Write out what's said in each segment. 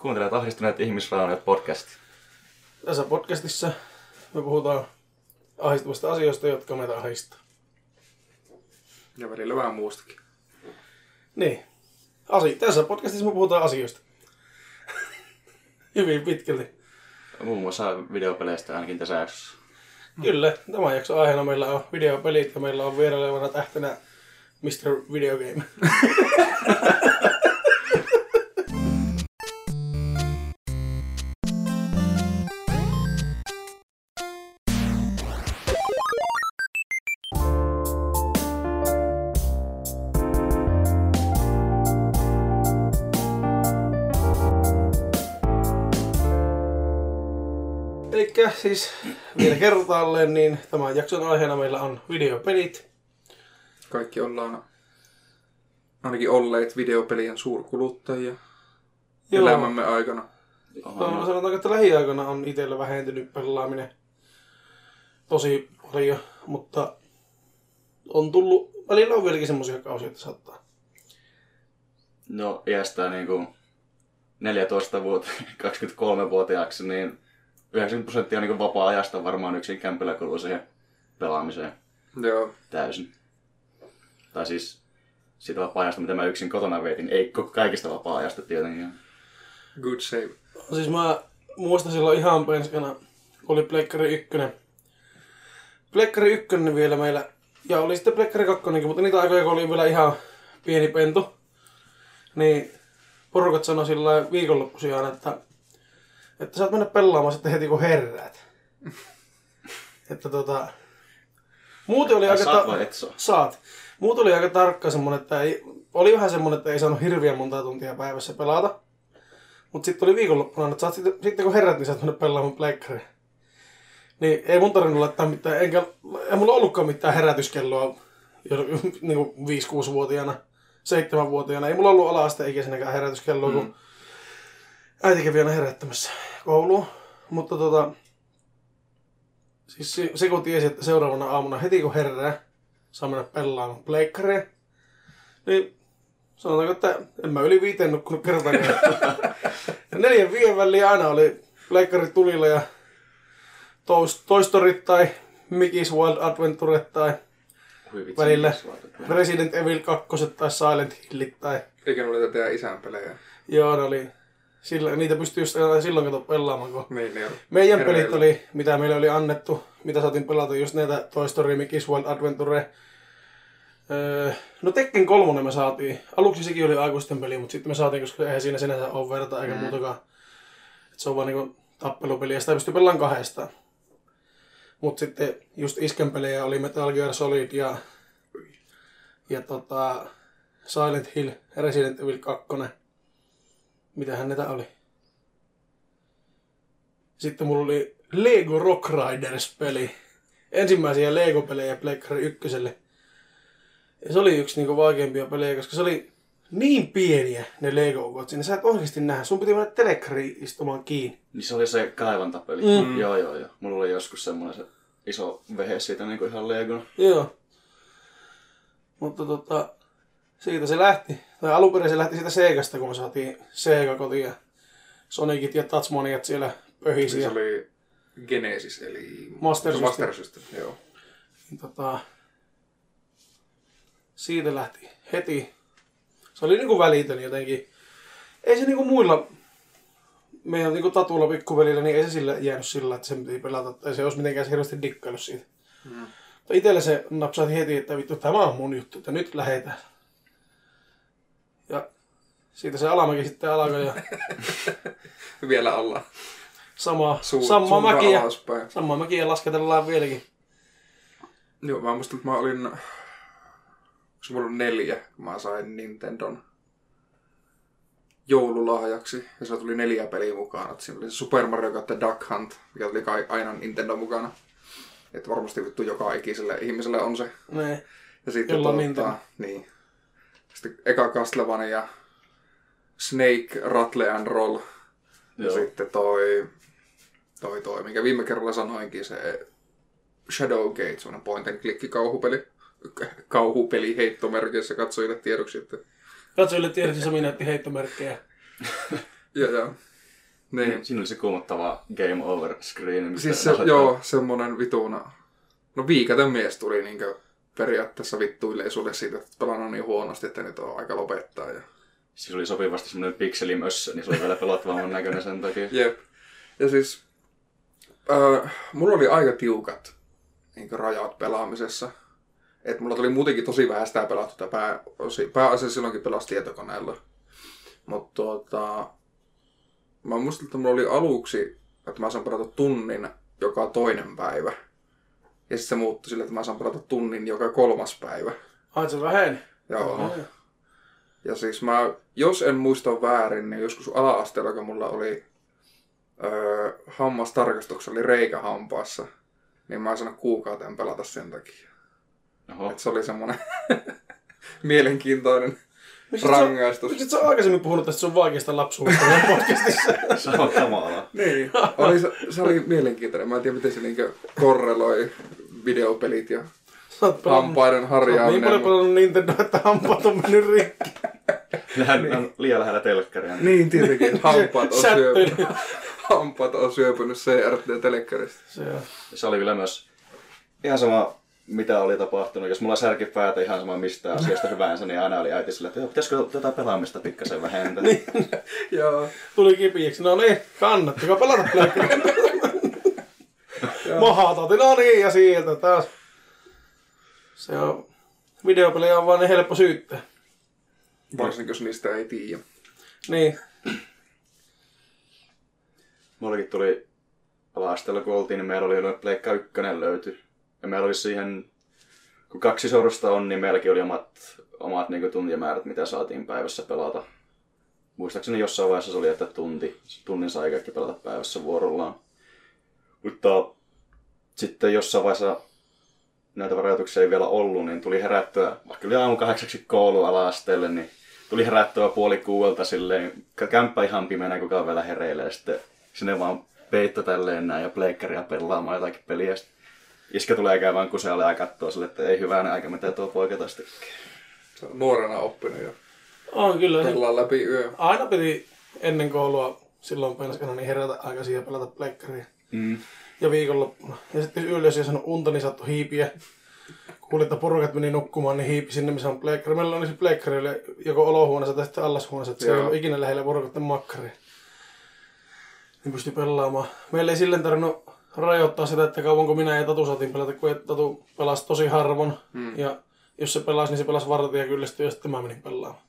Kuuntelet ahdistuneet ihmisraunat podcast. Tässä podcastissa me puhutaan ahdistavista asioista, jotka meitä ahdistaa. Ja välillä vähän muustakin. Niin. Asi- tässä podcastissa me puhutaan asioista. Hyvin pitkälti. Muun muassa videopeleistä ainakin tässä jaksossa. Kyllä, tämän jakson aiheena meillä on videopelit ja meillä on vierailevana tähtenä Mr. Video siis vielä kertaalleen, niin tämän jakson aiheena meillä on videopelit. Kaikki ollaan ainakin olleet videopelien suurkuluttajia Joo. elämämme aikana. No, sanotaanko, että lähiaikoina on itsellä vähentynyt pelaaminen tosi paljon, mutta on tullut, välillä on vieläkin semmoisia kausia, että saattaa. No iästä niinku 14 vuotta 23-vuotiaaksi, niin 90 prosenttia niinku vapaa-ajasta varmaan yksin kämpillä kuluu siihen pelaamiseen Joo. täysin. Tai siis siitä vapaa-ajasta, mitä mä yksin kotona vietin. Ei kaikista vapaa-ajasta tietenkin. Good save. Siis mä muistan silloin ihan penskana, kun oli Pleikkari 1. Pleikkari 1 vielä meillä, ja oli sitten Pleikkari 2, mutta niitä aikoja, kun oli vielä ihan pieni pentu, niin porukat sanoi sillä viikonloppuisin aina, että, että saat mennä pelaamaan sitten heti kun herräät. että tota, muuten oli Ai aika... saat vai et saa? Saat. Muut oli aika tarkka semmonen, että ei, oli vähän semmonen, että ei saanut hirveän monta tuntia päivässä pelata. Mutta sitten oli viikonloppuna, että saat sitten, sitten kun herät, niin saat mennä pelaamaan pleikkariin. Niin ei mun tarvinnut laittaa mitään, enkä, ei mulla ollutkaan mitään herätyskelloa jo, niin 5-6-vuotiaana, 7-vuotiaana. Ei mulla ollut ala-asteikäisenäkään herätyskelloa, kun äiti kävi aina herättämässä kouluun. Mutta tota, siis se, se kun tiesi, että seuraavana aamuna heti kun herää, saa mennä pelaamaan pleikkaria, niin sanotaanko, että en mä yli viiteen nukkunut kertaakaan. Ja Neljän viiden väliin aina oli pleikkarit tulilla ja Story tai Mickey's Wild Adventure tai vitsi, Välillä. Resident Evil 2 tai Silent Hillit tai... Eikä ne oli teidän isän pelejä. Joo, ne oli... Sillä, niitä pystyi just silloin kato pelaamaan, kun Niin, ne on. Meidän Hereillä. pelit oli, mitä meille oli annettu, mitä saatiin pelata, just näitä Toy Story, Mickey's World Adventure. Öö, no Tekken 3 me saatiin. Aluksi sekin oli aikuisten peli, mutta sitten me saatiin, koska eihän siinä sinänsä ole verta eikä mm. muutakaan. Et se on vaan niinku tappelupeli ja sitä pystyy pelaamaan kahdestaan. Mutta sitten just isken pelejä oli Metal Gear Solid ja, ja tota, Silent Hill, Resident Evil 2. Mitähän näitä oli? Sitten mulla oli Lego Rock Riders-peli. Ensimmäisiä Lego-pelejä Pleikkari ykköselle. Ja se oli yksi niinku vaikeimpia pelejä, koska se oli niin pieniä ne Lego-ukot. Siinä sä et oikeasti nähdä. Sun piti mennä telekkariin istumaan kiinni. Niin se oli se kaivantapeli. Mm. Joo, joo, joo. Mulla oli joskus semmoinen se iso vehe siitä niin kuin ihan Legona. Joo. Mutta tota, siitä se lähti. Tai alun perin se lähti siitä Segasta, kun me saatiin Sega kotiin. ja Sonicit ja Touchmaniat siellä pöhisi. Siis Ja, oli Genesis, eli... Master System. Master System, joo. niin tota, siitä lähti heti. Se oli niinku välitön jotenkin. Ei se niinku muilla meidän niinku tatulla pikkuvelillä, niin ei se sillä jäänyt sillä, että sen piti pelata. Tai se olisi mitenkään hirveästi dikkailu siitä. Mm. Mutta itselle se napsahti heti, että vittu, tämä on mun juttu, että nyt lähetään. Ja siitä se alamäki sitten alkoi ja Vielä ollaan. sama, Suu, sama mäkiä, alaspäin. sama mäkiä lasketellaan vieläkin. Joo, mä muistan, että mä olin... Se mulla oli neljä, kun mä sain Nintendon joululahjaksi. Ja se tuli neljä peliä mukaan. Et siinä oli Super Mario Kart ja Duck Hunt, mikä tuli kai aina Nintendo mukana. Että varmasti vittu joka ikiselle ihmiselle on se. Ne. Ja sitten Jolla tuota, niin. Sitten eka Castlevania, Snake, Rattle and Roll. Ja Joo. sitten toi, toi, toi, minkä viime kerralla sanoinkin, se Shadowgate, semmoinen point and click kauhupeli. Kauhupeli heittomerkeissä katsojille tiedoksi, että Katsojille tiedoksi Sami näytti heittomerkkejä. Joo, joo. Niin. Niin. Siinä oli se kuumottava game over screen. mistä Siis se, joo, semmonen vituna. No viikaten mies tuli niinkö periaatteessa vittuilee sulle siitä, että pelannut niin huonosti, että nyt on aika lopettaa. Ja... Siis oli sopivasti semmoinen pikselimössö, niin se oli vielä pelottavamman näköinen sen takia. Jep. Ja siis äh, mulla oli aika tiukat niin rajat pelaamisessa. Et mulla tuli muutenkin tosi vähän sitä pelattu, pääosi, pääasiassa silloinkin pelasi tietokoneella. Mutta tuota, mä muistan, että mulla oli aluksi, että mä saan pelata tunnin joka toinen päivä. Ja sitten se muuttui sille, että mä saan pelata tunnin joka kolmas päivä. Ai se väheni. Joo. Ja siis mä, jos en muista väärin, niin joskus ala-asteella, kun mulla oli öö, hammastarkastuksessa, oli reikä hampaassa, niin mä en saanut kuukauteen pelata sen takia. Oho. Et se oli semmonen mielenkiintoinen Miksi sä- rangaistus. Miksi et sä aikaisemmin puhunut tästä sun vaikeasta lapsuudesta podcastissa? Se on kamalaa. Niin. Oli, se, se oli mielenkiintoinen. Mä en tiedä, miten se niinkö korreloi videopelit ja oot pelannut- hampaiden oot niin harjaaminen. paljon pelannut Nintendo, että hampaat on mennyt rikki. Hän on liian lähellä telkkaria. Niin, tietenkin. Hampaat on, syöpynyt, hampaat on syöpynyt CRT-telekkarista. Se on. Se oli kyllä myös ihan sama, mitä oli tapahtunut. Jos mulla särki päätä ihan sama mistä asiasta hyvänsä, niin aina oli äiti sille, että "Joo, pitäisikö tätä pelaamista pikkasen vähentää. niin. Joo. Tuli kipiäksi. No niin, kannattiko pelata pleikkaria? Mahata, no niin, ja sieltä taas. Se on, videopelejä on vaan niin helppo syyttää. Varsinkin, jos niistä ei tiedä. Niin, Mullakin tuli ala kun oltiin, niin meillä oli noin Pleikka 1 löyty. Ja meillä oli siihen, kun kaksi sorsta on, niin meilläkin oli omat, omat niin tuntimäärät, mitä saatiin päivässä pelata. Muistaakseni jossain vaiheessa se oli, että tunti, tunnin sai kaikki pelata päivässä vuorollaan. Mutta sitten jossain vaiheessa näitä rajoituksia ei vielä ollut, niin tuli herättyä, vaikka oli aamu kahdeksaksi koulu ala-asteelle, niin tuli herättyä puoli kuuelta silleen, kä- kämppä ihan pimeänä, kukaan vielä hereillä, ja sitten sinne vaan peitto tälleen näin ja pleikkaria pelaamaan jotakin peliä. Sitten Iskä tulee käymään kusealle ja katsoo sille, että ei hyvänä aika, mitä tuo poika taas tekee. Se on nuorena oppinut jo. on kyllä. Pelaa läpi yö. aina piti ennen koulua silloin penskana niin herätä aikaisin ja pelata pleikkaria. Mm. Ja viikonloppuna. Ja sitten yöllä, jos ei saanut unta, niin saattoi hiipiä. Kuulin, että porukat meni nukkumaan, niin hiipi sinne, missä on pleikkari. Meillä oli se pleikkari oli joko olohuoneessa tai sitten allashuoneessa, että se ei ollut ikinä lähellä porukatten makkaria. Niin pystyi pelaamaan. Meillä ei silleen tarvinnut rajoittaa sitä, että kauanko minä ja Tatu saatiin pelata, kun Tatu pelasi tosi harvoin. Mm. Ja jos se pelasi, niin se pelasi vartia kyllästyi ja sitten mä menin pelaamaan.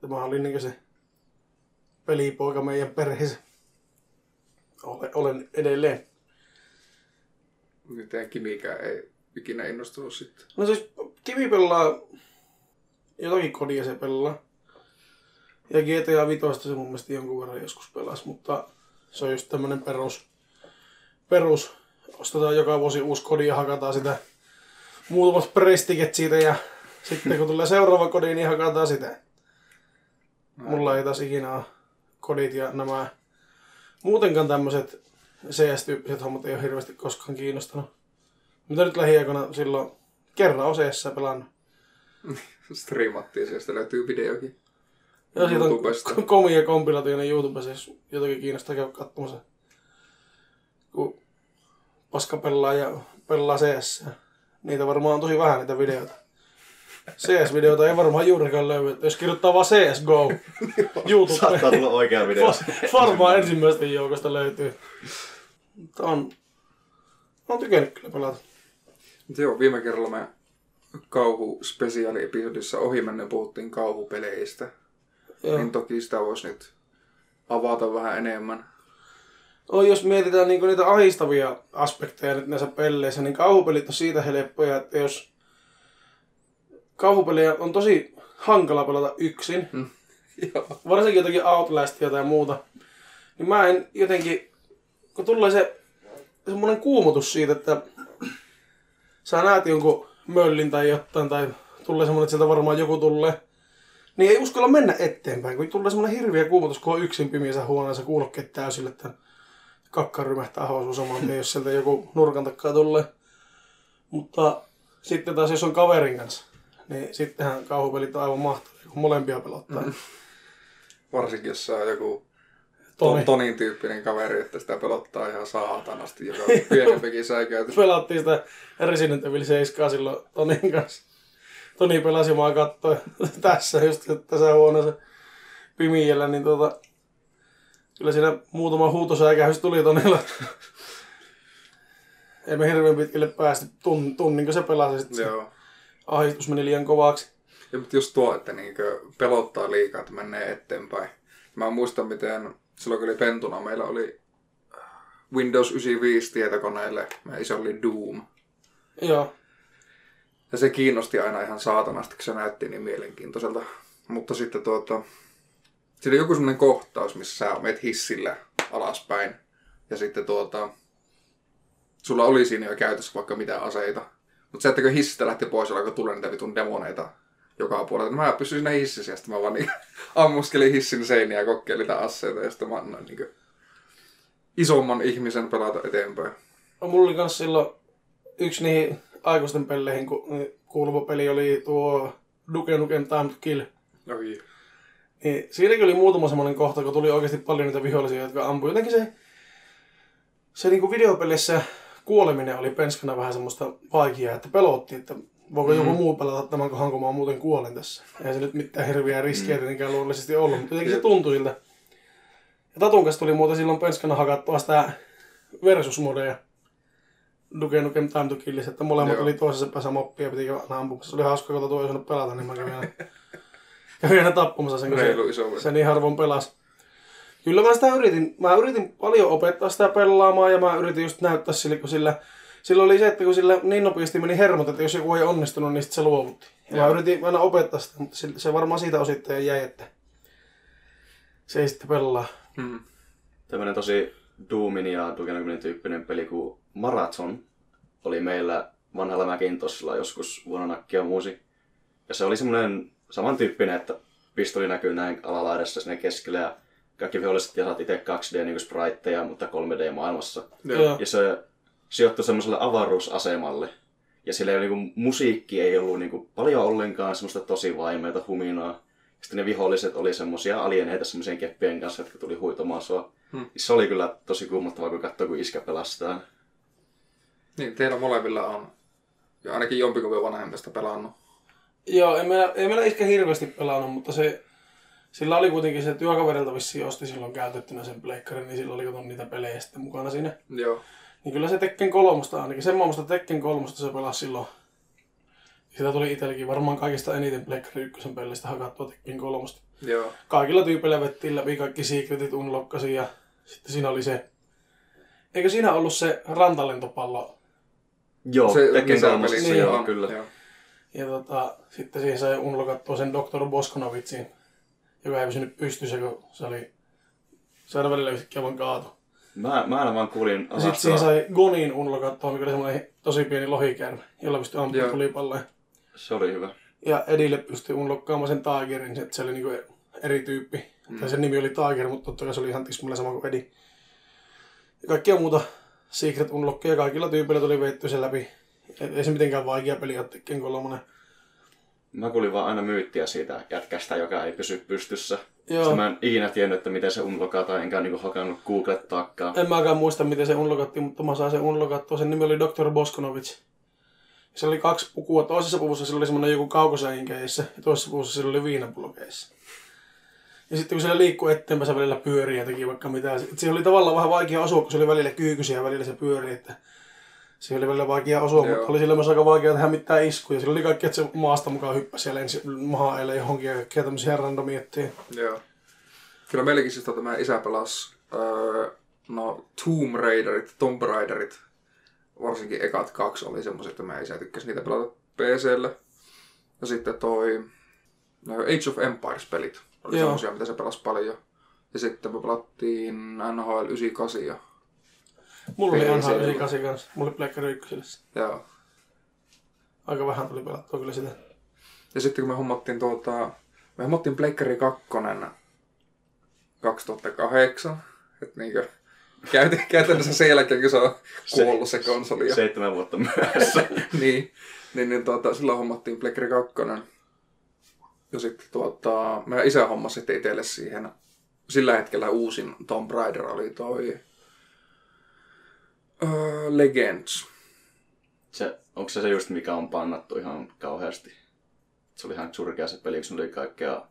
Tämä oli niin se pelipoika meidän perheessä. Olen, edelleen. Miten Kimikään ei ikinä innostunut sitten. No siis Kivi pelaa jotakin kodia se pelaa. Ja GTA 5 se mun mielestä jonkun verran joskus pelasi, mutta se on just tämmönen perus, perus. Ostetaan joka vuosi uusi kodi ja hakataan sitä muutamat prestiket siitä ja sitten kun tulee seuraava kodi, niin hakataan sitä. Mulla ei taas ikinä ole kodit ja nämä muutenkaan tämmöiset CS-tyyppiset hommat ei ole hirveästi koskaan kiinnostanut. Mitä nyt lähiaikoina silloin kerran on CS pelannut. Striimattiin, sieltä löytyy videokin. Ja siitä on komia kompilaatioita YouTubessa, jos jotakin kiinnostaa käydä katsomassa. Kun paska pelaa ja pelaa CS. Niitä varmaan on tosi vähän niitä videoita. CS-videoita ei varmaan juurikaan löydy. Jos kirjoittaa vaan CSGO YouTube, Saattaa tulla oikea video. varmaan ensimmäisten joukosta löytyy. Mutta on, on tykännyt kyllä pelata. Mutta joo, viime kerralla me kauhuspesiaali-episodissa ohimennen puhuttiin kauhupeleistä. Joo. Niin toki sitä voisi nyt avata vähän enemmän. No, jos mietitään niin niitä ahistavia aspekteja nyt näissä peleissä, niin kauhupelit on siitä helppoja, että jos kauhupelejä on tosi hankala pelata yksin, Joo. varsinkin jotakin Outlastia tai muuta, niin mä en jotenkin, kun tulee se semmoinen kuumotus siitä, että sä näet jonkun möllin tai jotain, tai tulee semmoinen, että sieltä varmaan joku tulee, niin ei uskalla mennä eteenpäin, kun tulee semmoinen hirviä kuumotus, kun on yksin pimiässä huoneessa kuulokkeet täysille, että kakka rymähtää housuun saman tien, jos sieltä joku nurkan takaa tulee. Mutta sitten taas jos on kaverin kanssa, niin sittenhän kauhupelit on aivan mahtavia, kun molempia pelottaa. Mm. Varsinkin jos on joku Toni. Toni. Tonin tyyppinen kaveri, että sitä pelottaa ihan saatanasti, joka on pienempikin säikäytys. Pelattiin sitä Resident Evil 7 silloin Tonin kanssa. Toni pelasi maa kattoi tässä just tässä huoneessa pimiellä, niin tuota, kyllä siinä muutama huutosäikähys tuli Tonilla. Ei me hirveän pitkälle päästy. Tun, tunnin, kun se pelasi, sitten Joo. Ahdistus meni liian kovaksi. Ja mutta just tuo, että niinkö pelottaa liikaa, että menee eteenpäin. Mä muistan, miten silloin kun oli pentuna, meillä oli Windows 95 tietokoneelle, meidän iso oli Doom. Joo, Ja se kiinnosti aina ihan saatanasti, kun se näytti niin mielenkiintoiselta. Mutta sitten tuota, siinä oli joku semmoinen kohtaus, missä sä menet hissillä alaspäin. Ja sitten tuota, sulla oli siinä jo käytössä vaikka mitä aseita. Mutta se, että kun hissistä lähti pois, alkoi tulla niitä vitun demoneita joka puolelta. Mä pysyin siinä hississä ja sitten mä vaan niin ammuskelin hissin seiniä ja kokeilin niitä aseita. Ja sitten mä annoin niin isomman ihmisen pelata eteenpäin. No, mulla oli kans silloin yksi niihin aikuisten peleihin ku- kuuluva peli oli tuo Duke Nukem Time to Kill. Oi. Niin siinäkin oli muutama semmoinen kohta, kun tuli oikeasti paljon niitä vihollisia, jotka ampui. Jotenkin se, se niin videopelissä kuoleminen oli penskana vähän semmoista vaikeaa, että pelotti, että voiko mm. joku muu pelata tämän kohan, kun mä muuten kuolen tässä. Ei se nyt mitään hirviä riskiä mm. tietenkään luonnollisesti ollut, mutta jotenkin se tuntui siltä. Ja Tatun kanssa tuli muuten silloin penskana hakattua sitä versusmodeja. Duke Nukem Time to Killissä, että molemmat Joo. oli toisessa päässä moppia ja piti aina ampumassa. Se oli hauska, kun Tatu ei osannut pelata, niin mä kävin aina, kävin aina tappamassa sen, kun se, Reilu se niin harvoin pelasi. Kyllä mä sitä yritin. Mä yritin paljon opettaa sitä pelaamaan ja mä yritin just näyttää sille, kun sillä, sillä oli se, että kun sillä niin nopeasti meni hermot, että jos joku ei onnistunut, niin se luovutti. Ja mä yritin aina opettaa sitä, mutta se, varmaan siitä osittain jäi, että se ei sitten pelaa. Hmm. Tämmönen tosi Doomin ja Duke tyyppinen peli kuin Marathon oli meillä vanhalla Macintosilla joskus vuonna nakkia muusi. Ja se oli semmoinen samantyyppinen, että pistoli näkyy näin alalaidassa sinne keskellä ja kaikki viholliset ja saat itse 2D niin spriteja, mutta 3D-maailmassa. Joo. Ja se sijoittui semmoiselle avaruusasemalle. Ja sillä ei, niinku, musiikki ei ollut niinku, paljon ollenkaan semmoista tosi vaimeita huminaa. Sitten ne viholliset oli semmoisia alieneita semmoisien keppien kanssa, jotka tuli huitomaan sua. Hmm. Se oli kyllä tosi kuumottavaa, kun katsoi, kun iskä pelastaa. Niin, teillä molemmilla on. Ja ainakin jompikumpi vanhemmista pelannut. Joo, ei meillä, ei meillä iskä hirveästi pelannut, mutta se, sillä oli kuitenkin se työkaverilta vissiin osti silloin käytettynä sen pleikkarin, niin sillä oli kato niitä pelejä sitten mukana siinä. Joo. Niin kyllä se Tekken kolmosta ainakin. Sen että Tekken kolmosta se pelasi silloin. Sitä tuli itsellekin varmaan kaikista eniten Pleikkari ykkösen pelistä hakattua Tekken kolmosta. Joo. Kaikilla tyypeillä vettiin läpi kaikki secretit unlockasi ja sitten siinä oli se... Eikö siinä ollut se rantalentopallo? Joo, Se Tekken kolmosessa, Niin, joo, on, kyllä. Joo. Ja tota, sitten siihen sai unlockattua sen Dr. Boskonovitsin, joka ei pysynyt pystyssä, kun se oli... Se aina välillä yhtäkkiä vaan kaatu. Mä, mä aina vaan kuulin Ja sitten siihen sai Gonin unlockattua, mikä oli semmoinen tosi pieni lohikäärme, jolla pystyi ampumaan Joo. tulipalloja. Se oli hyvä. Ja Edille pystyi unlockkaamaan sen Tigerin, että se oli niinku eri tyyppi. Mm. Tai sen nimi oli Tiger, mutta totta kai se oli ihan tismalleen sama kuin Edi. Ja kaikkia muuta Secret Unlockia kaikilla tyypeillä tuli veitty sen läpi. Ei se mitenkään vaikea peli ole Tekken kolmonen. Mä kuulin vaan aina myyttiä siitä jätkästä, joka ei pysy pystyssä. Joo. Joo. Mä en ikinä tiennyt, että miten se unlokataan, enkä niinku hakannut googlettaakaan. En mäkään muista, miten se unlockattiin, mutta mä sain sen unlockattua. Sen nimi oli Dr. Boskonovic. Se oli kaksi pukua. Toisessa puvussa sillä oli semmoinen joku kaukosäin keissä, ja toisessa puvussa sillä oli viinapullo keissä. Ja sitten kun se liikkui eteenpäin, se välillä pyöri ja teki vaikka mitä. Siihen oli tavallaan vähän vaikea osua, kun se oli välillä kyykysiä ja välillä se pyöri. Että siihen oli välillä vaikea osua, Joo. mutta oli sillä myös aika vaikea tehdä mitään iskuja. Sillä oli kaikki, että se maasta mukaan hyppäsi ja lensi mahaan eilen johonkin ja kaikkia tämmöisiä randomiettiä. Joo. Kyllä meilläkin siis tota, meidän isä pelasi öö, no, Tomb Raiderit, Tomb Raiderit. Varsinkin ekat kaksi oli semmoiset, että meidän isä tykkäsi niitä pelata PClle. Ja sitten toi no, Age of Empires-pelit oli Joo. semmoisia, mitä se pelasi paljon. Ja sitten me pelattiin NHL 98 ja Mulla oli PC:llä. NHL 98 kanssa. Mulla oli Pleikkari 1. Joo. Aika vähän tuli pelattua kyllä sitä. Ja sitten kun me hommattiin tuota, me hommattiin Pleikkari 2 2008, että niinkö käyt- käytännössä sen jälkeen, kun se on kuollut se konsoli. Ja, Seitsemän vuotta myöhässä. niin, niin, niin tuota, silloin hommattiin Pleikkari 2. Ja sitten tuota, meidän isä hommasi sitten itselle siihen. Sillä hetkellä uusin Tomb Raider oli toi uh, Legends. Se, onko se se just mikä on pannattu ihan kauheasti? Se oli ihan surkea se peli, kun oli kaikkea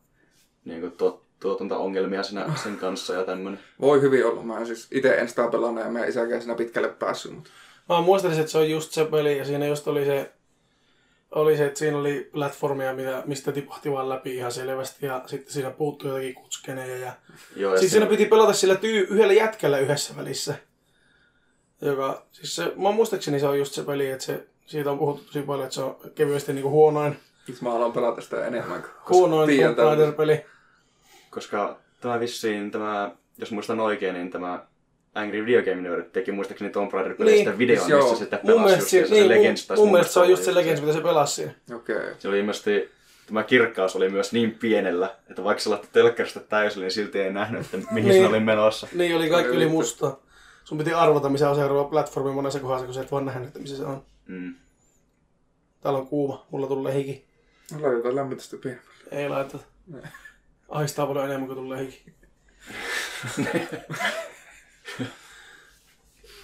niin kuin tuot, tuotanto-ongelmia siinä, sen kanssa ja tämmönen. Voi hyvin olla. Mä siis itse en sitä pelannut ja meidän isäkään siinä pitkälle päässyt. Mutta... Mä muistelisin, että se on just se peli ja siinä just oli se, oli se että siinä oli platformia, mitä, mistä tipahti vaan läpi ihan selvästi ja sitten siinä puuttui jotakin kutskeneja. Ja... Joo, ja Siis siinä piti pelata sillä tyy- yhdellä jätkällä yhdessä välissä. Joka, siis se, mä muistaakseni se on just se peli, että se, siitä on puhuttu tosi paljon, että se on kevyesti niinku huonoin, Nyt mä haluan pelata sitä enemmän. huonoin Tomb. Koska tämä vissiin, tämä, jos muistan oikein, niin tämä Angry Video Game Nerd teki muistaakseni Tomb Raider-peleistä Niin, videon, siis joo. missä sitten Mun pelasi mielestä, just se, se, niin, se Legends. mun, mun mielestä se on just se Legends, mitä se pelasi siinä. Okei. Okay. Se oli ilmeisesti, tämä kirkkaus oli myös niin pienellä, että vaikka se laittoi telkkarista täysin, niin silti ei nähnyt, että mihin Niin. se oli menossa. Niin oli kaikki Ai yli mustaa. Sun piti arvata, missä on seuraava platformi monessa kohdassa, kun sä et vaan nähnyt, että missä se on. Mm. Täällä on kuuma, mulla tulee hiki. Laitetaan lämmitystä pienemmälle. Ei laiteta. Ahistaa paljon enemmän kuin tulee hiki.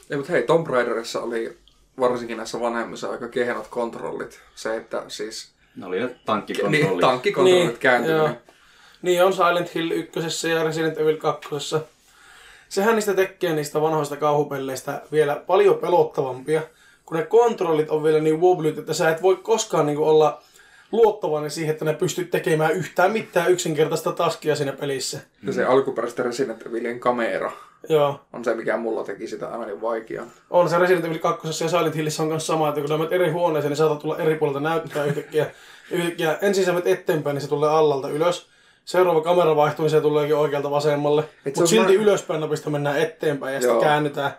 Ei, mutta hei, Tomb Raiderissa oli varsinkin näissä vanhemmissa aika kehenot kontrollit. Se, että siis... Ne oli ne Niin, tankkikontrollit. tankkikontrollit Niin, kääntynyt. joo. Niin on Silent Hill 1 ja Resident Evil 2. Sehän niistä tekee niistä vanhoista kauhupelleistä vielä paljon pelottavampia, kun ne kontrollit on vielä niin wobblyt, että sä et voi koskaan niin olla luottavainen siihen, että ne pystyt tekemään yhtään mitään yksinkertaista taskia siinä pelissä. Ja se alkuperäistä Resident Evilin kamera Joo. on se, mikä mulla teki sitä aivan niin vaikeaa. On se Resident Evil 2 ja Silent Hillissä on myös sama, että kun sä menet eri huoneeseen, niin saatat tulla eri puolelta näyttää yhtäkkiä. yhtäkkiä ensin sä menet eteenpäin, niin se tulee allalta ylös. Seuraava kamera vaihtuu, niin se tuleekin oikealta vasemmalle. se Mutta silti semmoinen- ylöspäin napista mennään eteenpäin ja sitten Joo. käännytään.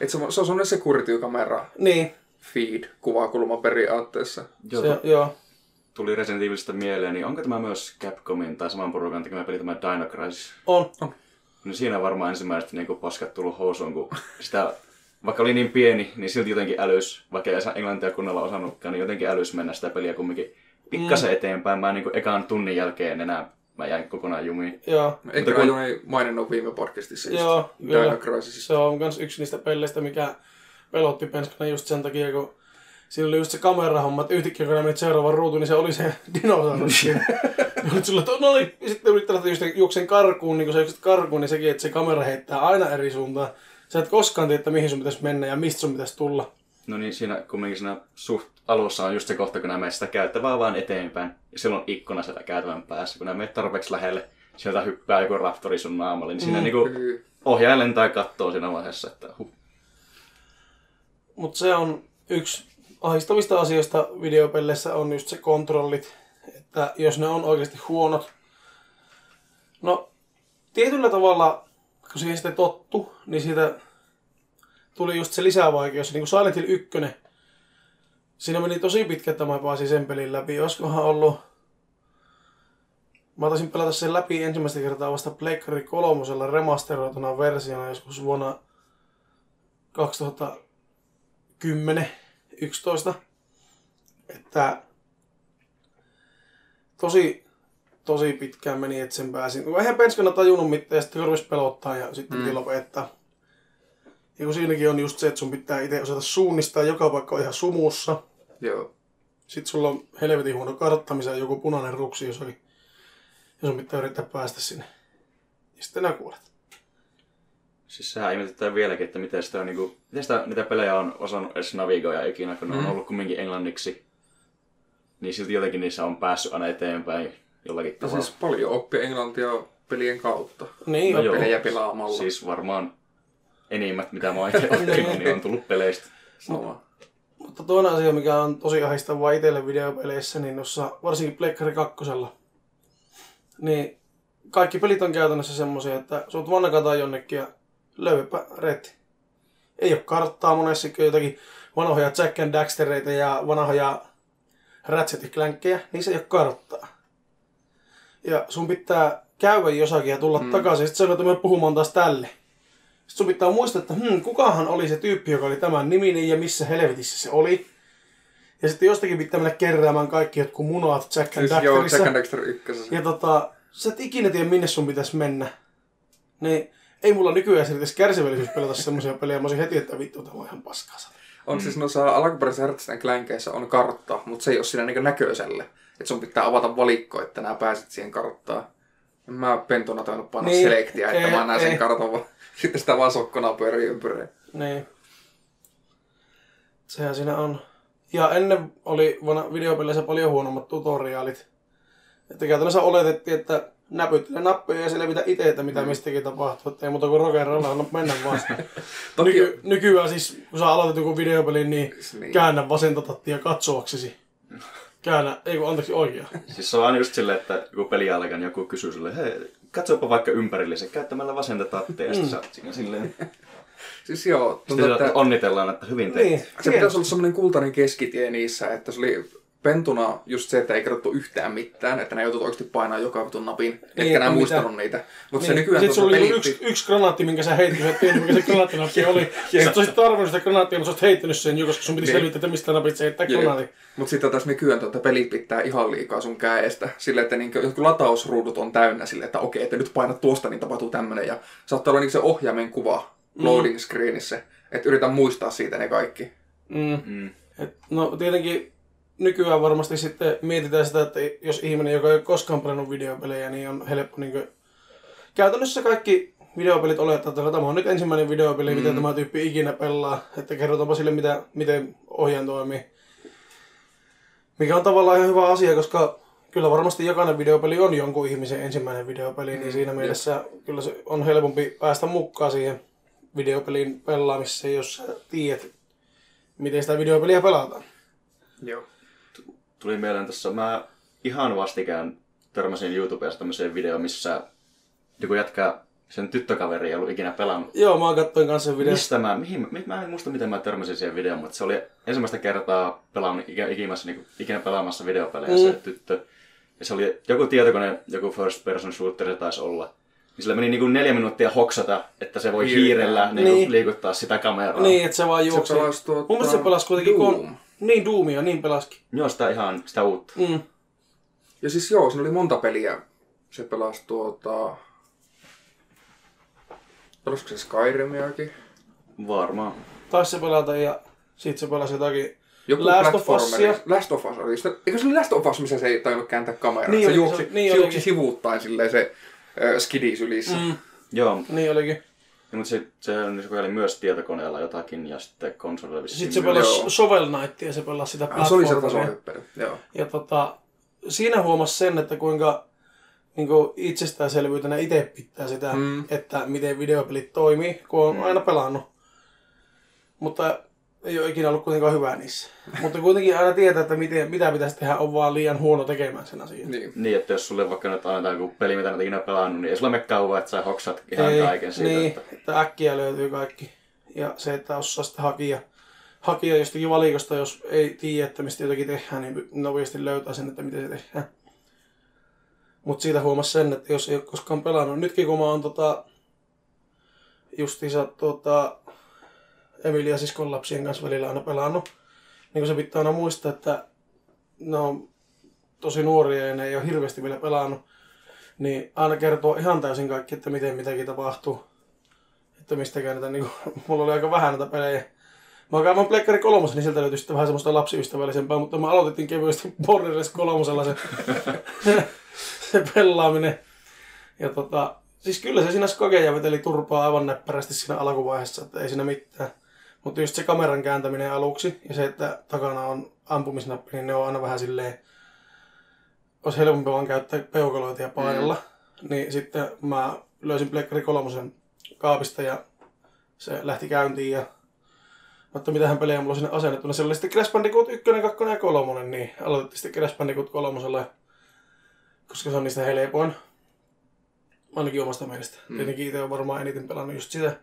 Et se, on- se on semmoinen security-kamera Niin, feed kuvakulma periaatteessa. Joo, se, joo. tuli Resident Evilistä mieleen, niin onko tämä myös Capcomin tai saman porukan tekemä peli tämä Dino Crisis? On. No siinä varmaan ensimmäiset niin paskat tullut housuun, kun sitä, vaikka oli niin pieni, niin silti jotenkin älys, vaikka ei englantia kunnolla osannutkaan, niin jotenkin älys mennä sitä peliä kumminkin pikkasen eteenpäin. Mä niin kuin ekan tunnin jälkeen enää mä jäin kokonaan jumiin. Joo. Ehkä kun- kun... ei maininnut viime podcastissa just Joo, Dino. Crisisista. Se on myös yksi niistä pelleistä, mikä pelotti penskana just sen takia, kun siinä oli just se kamerahomma, että yhtäkkiä kun menit seuraavan ruutuun, niin se oli se dinosaurus sulla, että no niin, ja sitten yrittää lähteä just juoksen karkuun, niin kun sä juokset karkuun, niin sekin, että se kamera heittää aina eri suuntaan. Sä et koskaan tiedä, että mihin sun pitäisi mennä ja mistä sun pitäisi tulla. No niin, siinä kumminkin siinä suht alussa on just se kohta, kun nämä menet sitä käyttävää vaan eteenpäin. Ja silloin on ikkuna siellä käytävän päässä. Kun nämä menet tarpeeksi lähelle, sieltä hyppää joku raptori sun naamalle, niin siinä mm. niinku ohjaaja lentää kattoo siinä vaiheessa, että huh. Mutta se on yksi ahdistavista asioista videopelleissä on just se kontrollit, että jos ne on oikeasti huonot. No, tietyllä tavalla, kun siihen sitten tottu, niin siitä tuli just se lisävaikeus. Niin kuin Silent Hill 1, siinä meni tosi pitkä, että mä pääsin sen pelin läpi. Olisikohan ollut... Mä taisin pelata sen läpi ensimmäistä kertaa vasta Pleikkari kolmosella remasteroituna versiona joskus vuonna 2000, 10, 11. Että tosi, tosi pitkään meni, että sen pääsin. Eihän penskana tajunnut mitään, ja sitten pelottaa ja sitten piti lopettaa. Ja kun siinäkin on just se, että sun pitää itse osata suunnistaa, joka paikka on ihan sumussa. Joo. Sitten sulla on helvetin huono kartta, missä on joku punainen ruksi jossakin. Ja sun pitää yrittää päästä sinne. Ja sitten nää kuolet. Siis sehän ihmetyttää vieläkin, että miten sitä, on, niinku, miten sitä, niitä pelejä on osannut edes navigoida ikinä, kun ne on ollut kumminkin englanniksi. Niin silti jotenkin niissä on päässyt aina eteenpäin jollakin Ja tavalla. siis paljon oppia englantia pelien kautta. Niin, No no joo. Pelejä pelaamalla. Siis varmaan enimmät, mitä mä oon itse oppinut, niin on tullut peleistä. Sama. Mutta toinen asia, mikä on tosi ahdistavaa itselle videopeleissä, niin noissa, varsinkin Pleikkari 2. Niin kaikki pelit on käytännössä semmoisia, että sut vannakataan jonnekin ja löypä retti. Ei ole karttaa monessakin, jotakin vanhoja Jack and Daxtereita ja vanhoja Ratchet Clankkejä, niissä ei ole karttaa. Ja sun pitää käydä jossakin ja tulla mm. takaisin, sitten sä mennä puhumaan taas tälle. Sitten sun pitää muistaa, että hmm, kukahan oli se tyyppi, joka oli tämän niminen ja missä helvetissä se oli. Ja sitten jostakin pitää mennä keräämään kaikki jotkut munat Jack and Siis joo. Jack and. Ja tota, sä et ikinä tiedä minne sun pitäisi mennä. Niin ei mulla nykyään edes kärsivällisyys pelata semmoisia pelejä. Mä olisin heti, että vittu, tämä on ihan paskaa. On siis noissa alkuperäisissä Ratchet Clankissa on kartta, mutta se ei ole siinä niin näköiselle. Että sun pitää avata valikko, että nää pääset siihen karttaan. En Mä pentona tainnut painaa Niin, selektiä, että ei, mä näen ei. sen kartan vaan. Sitten sitä vaan sokkona pyörii ympyreen. Niin. Sehän siinä on. Ja ennen oli videopeleissä paljon huonommat tutoriaalit. Että käytännössä oletettiin, että näpyttele nappeja ja selvitä itse, että mitä mistäkin tapahtuu. Että ei muuta kuin rock'n'rolla, anna mennä vaan. Toki- Nyky, nykyään siis, kun sä aloitat joku videopelin, niin, Niin. käännä vasenta tattia katsoaksesi. Käännä, ei kun anteeksi oikea. Siis se on aina just silleen, että kun peli alkaa, niin joku kysyy sulle, hei, katsopa vaikka ympärillesi käyttämällä vasenta tattia, ja sitten sä oot siinä silleen. Siis joo, tuntuu, että... että onnitellaan, että hyvin teit. Niin, se pitäisi olla semmoinen kultainen keskitie niissä, että se oli pentuna just se, että ei kerrottu yhtään mitään, että ne joutui oikeasti painaa joka vitun napin, niin, etkä enää mitä- muistanut niitä. Mutta se Niin. nykyään Sitten sulla tuossa oli pelit... yksi, yksi granaatti, minkä sä heitit, sä et tiennyt, mikä se granaattinappi oli. Sitten sä olisit tarvinnut sitä granaattia, mutta sä olisit heittänyt sen jo, koska sun piti Niin. selvittää, että mistä napit se heittää granaatin. Mutta sitten taas nykyään tuota pelit pitää ihan liikaa sun käestä. Sille, että niinku, jotkut latausruudut on täynnä sille, että okei, että nyt painat tuosta, niin tapahtuu tämmönen. Ja saattaa olla niinku se ohjaimen kuva loading screenissä. Että yritän muistaa siitä ne kaikki. Mm. Mm. Et, no tietenkin nykyään varmasti sitten mietitään sitä, että jos ihminen, joka ei ole koskaan pelannut videopelejä, niin on helppo niin kuin... Käytännössä kaikki videopelit olettaa, että tämä on nyt ensimmäinen videopeli, mm. mitä tämä tyyppi ikinä pelaa. Että kerrotaanpa sille, mitä, miten ohjaan toimii. Mikä on tavallaan ihan hyvä asia, koska kyllä varmasti jokainen videopeli on jonkun ihmisen ensimmäinen videopeli, niin siinä mielessä kyllä se on helpompi päästä mukaan siihen videopelin pelaamiseen, jos sä tiedät, miten sitä videopeliä pelataan. Joo. Tuli mieleen tässä, mä ihan vastikään törmäsin YouTubessa tämmöiseen videoon, missä joku jätkä, sen tyttökaveri ei ollut ikinä pelannut. Joo, mä katsoin kanssa sen videon. Mistä mä, mihin, mi- mä en muista miten mä törmäsin siihen videoon, mutta se oli ensimmäistä kertaa pelannut ikä, ikimässä, niin ikinä pelaamassa videopelejä mm. se tyttö. Ja se oli joku tietokone, joku first person shooter se taisi olla. Niin sillä meni niinku neljä minuuttia hoksata, että se voi Hiirtää. hiirellä niinku Niin. liikuttaa sitä kameraa. Niin, että se vaan Se juoksi. pelasi tuota... Mun mielestä se pelasi kuitenkin Doom. kon... Niin, Doomia, niin pelaskin. Joo, sitä ihan sitä uutta. Mm. Ja siis joo, siinä oli monta peliä. Se pelasi tuota... Pelasiko se Skyrimiakin? Varmaan. Taisi se pelata ja sit se pelasi jotakin Joku Last of. Usia. Last of Us oli. Sitä- Eikö se oli Last of Us, missä se ei tainnut kääntää kameraa? Niin se oli, juoksi, se niin se juoksi olikin. sivuuttain silleen se äh, skidi sylissä. Mm. Joo, Niin olikin. Ja, mutta se, se oli myös tietokoneella jotakin ja sitten konsolilla vissiin Sitten se pelasi Joo. Shovel ja se pelasi sitä Ah, se oli se tasohyppely. Joo. Ja tota, siinä huomasi sen, että kuinka niin kuin itsestäänselvyytenä itse pitää sitä, Mm. mm. että miten videopelit toimii, kun on aina pelannut. Mutta ei ole ikinä ollut kuitenkaan hyvä niissä. Mutta kuitenkin aina tietää, että miten, mitä pitäisi tehdä, on vaan liian huono tekemään sen asian. Niin. Niin, että jos sulle vaikka nyt annetaan joku peli, mitä et ikinä pelannut, niin ei sulla mene kauan, että sä hoksat ihan Ei, kaiken siitä. Niin, Että... että äkkiä löytyy kaikki. Ja se, että osaa sitten hakia, hakia jostakin valikosta, jos ei tiedä, että mistä jotakin tehdään, niin nopeasti löytää sen, että miten se tehdään. Mutta siitä huomasi sen, että jos ei ole koskaan pelannut. Nytkin kun mä oon tota, justiinsa tota, Emilia siskon lapsien kanssa välillä aina pelannut, niin kun se pitää aina muistaa, että ne on tosi nuoria ja ne ei ole hirveästi vielä pelannut, niin aina kertoo ihan täysin kaikki, että miten mitäkin tapahtuu. Että mistäkään näitä, niin kuin, mulla oli aika vähän näitä pelejä. Mä kaivan Pleikkari kolmosen, niin sieltä löytyi sitten vähän semmoista lapsiystävällisempää, mutta mä aloitettiin kevyesti Borderless kolmosella se, se pelaaminen. Ja tota, siis kyllä se siinä skogeja veteli turpaa aivan näppärästi siinä alkuvaiheessa, että ei siinä mitään. Mutta just se kameran kääntäminen aluksi ja se, että takana on ampumisnappi, niin ne on aina vähän silleen, olisi helpompi vaan käyttää peukaloita ja painella. Mm. Niin sitten mä löysin Pleikkari kolmosen kaapista ja se lähti käyntiin ja mutta mitähän pelejä mulla on sinne asennettu. Siellä oli sitten Crash Bandicoot 1, 2 ja 3, niin aloitettiin sitten Crash Bandicoot 3, koska se on niistä helpoin. Ainakin omasta mielestä. Mm. Tietenkin itse on varmaan eniten pelannut just sitä.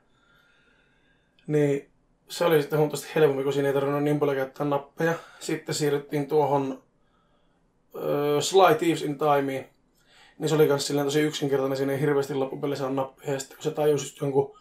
Niin se oli sitten huomattavasti helpompi, kun siinä ei tarvinnut niin paljon käyttää nappeja. Sitten siirryttiin tuohon uh, Sly Thieves in Timeen. Niin se oli myös silleen tosi yksinkertainen, siinä ei hirveästi loppupelissä on nappeja. Ja sitten kun se tajusi jonkun,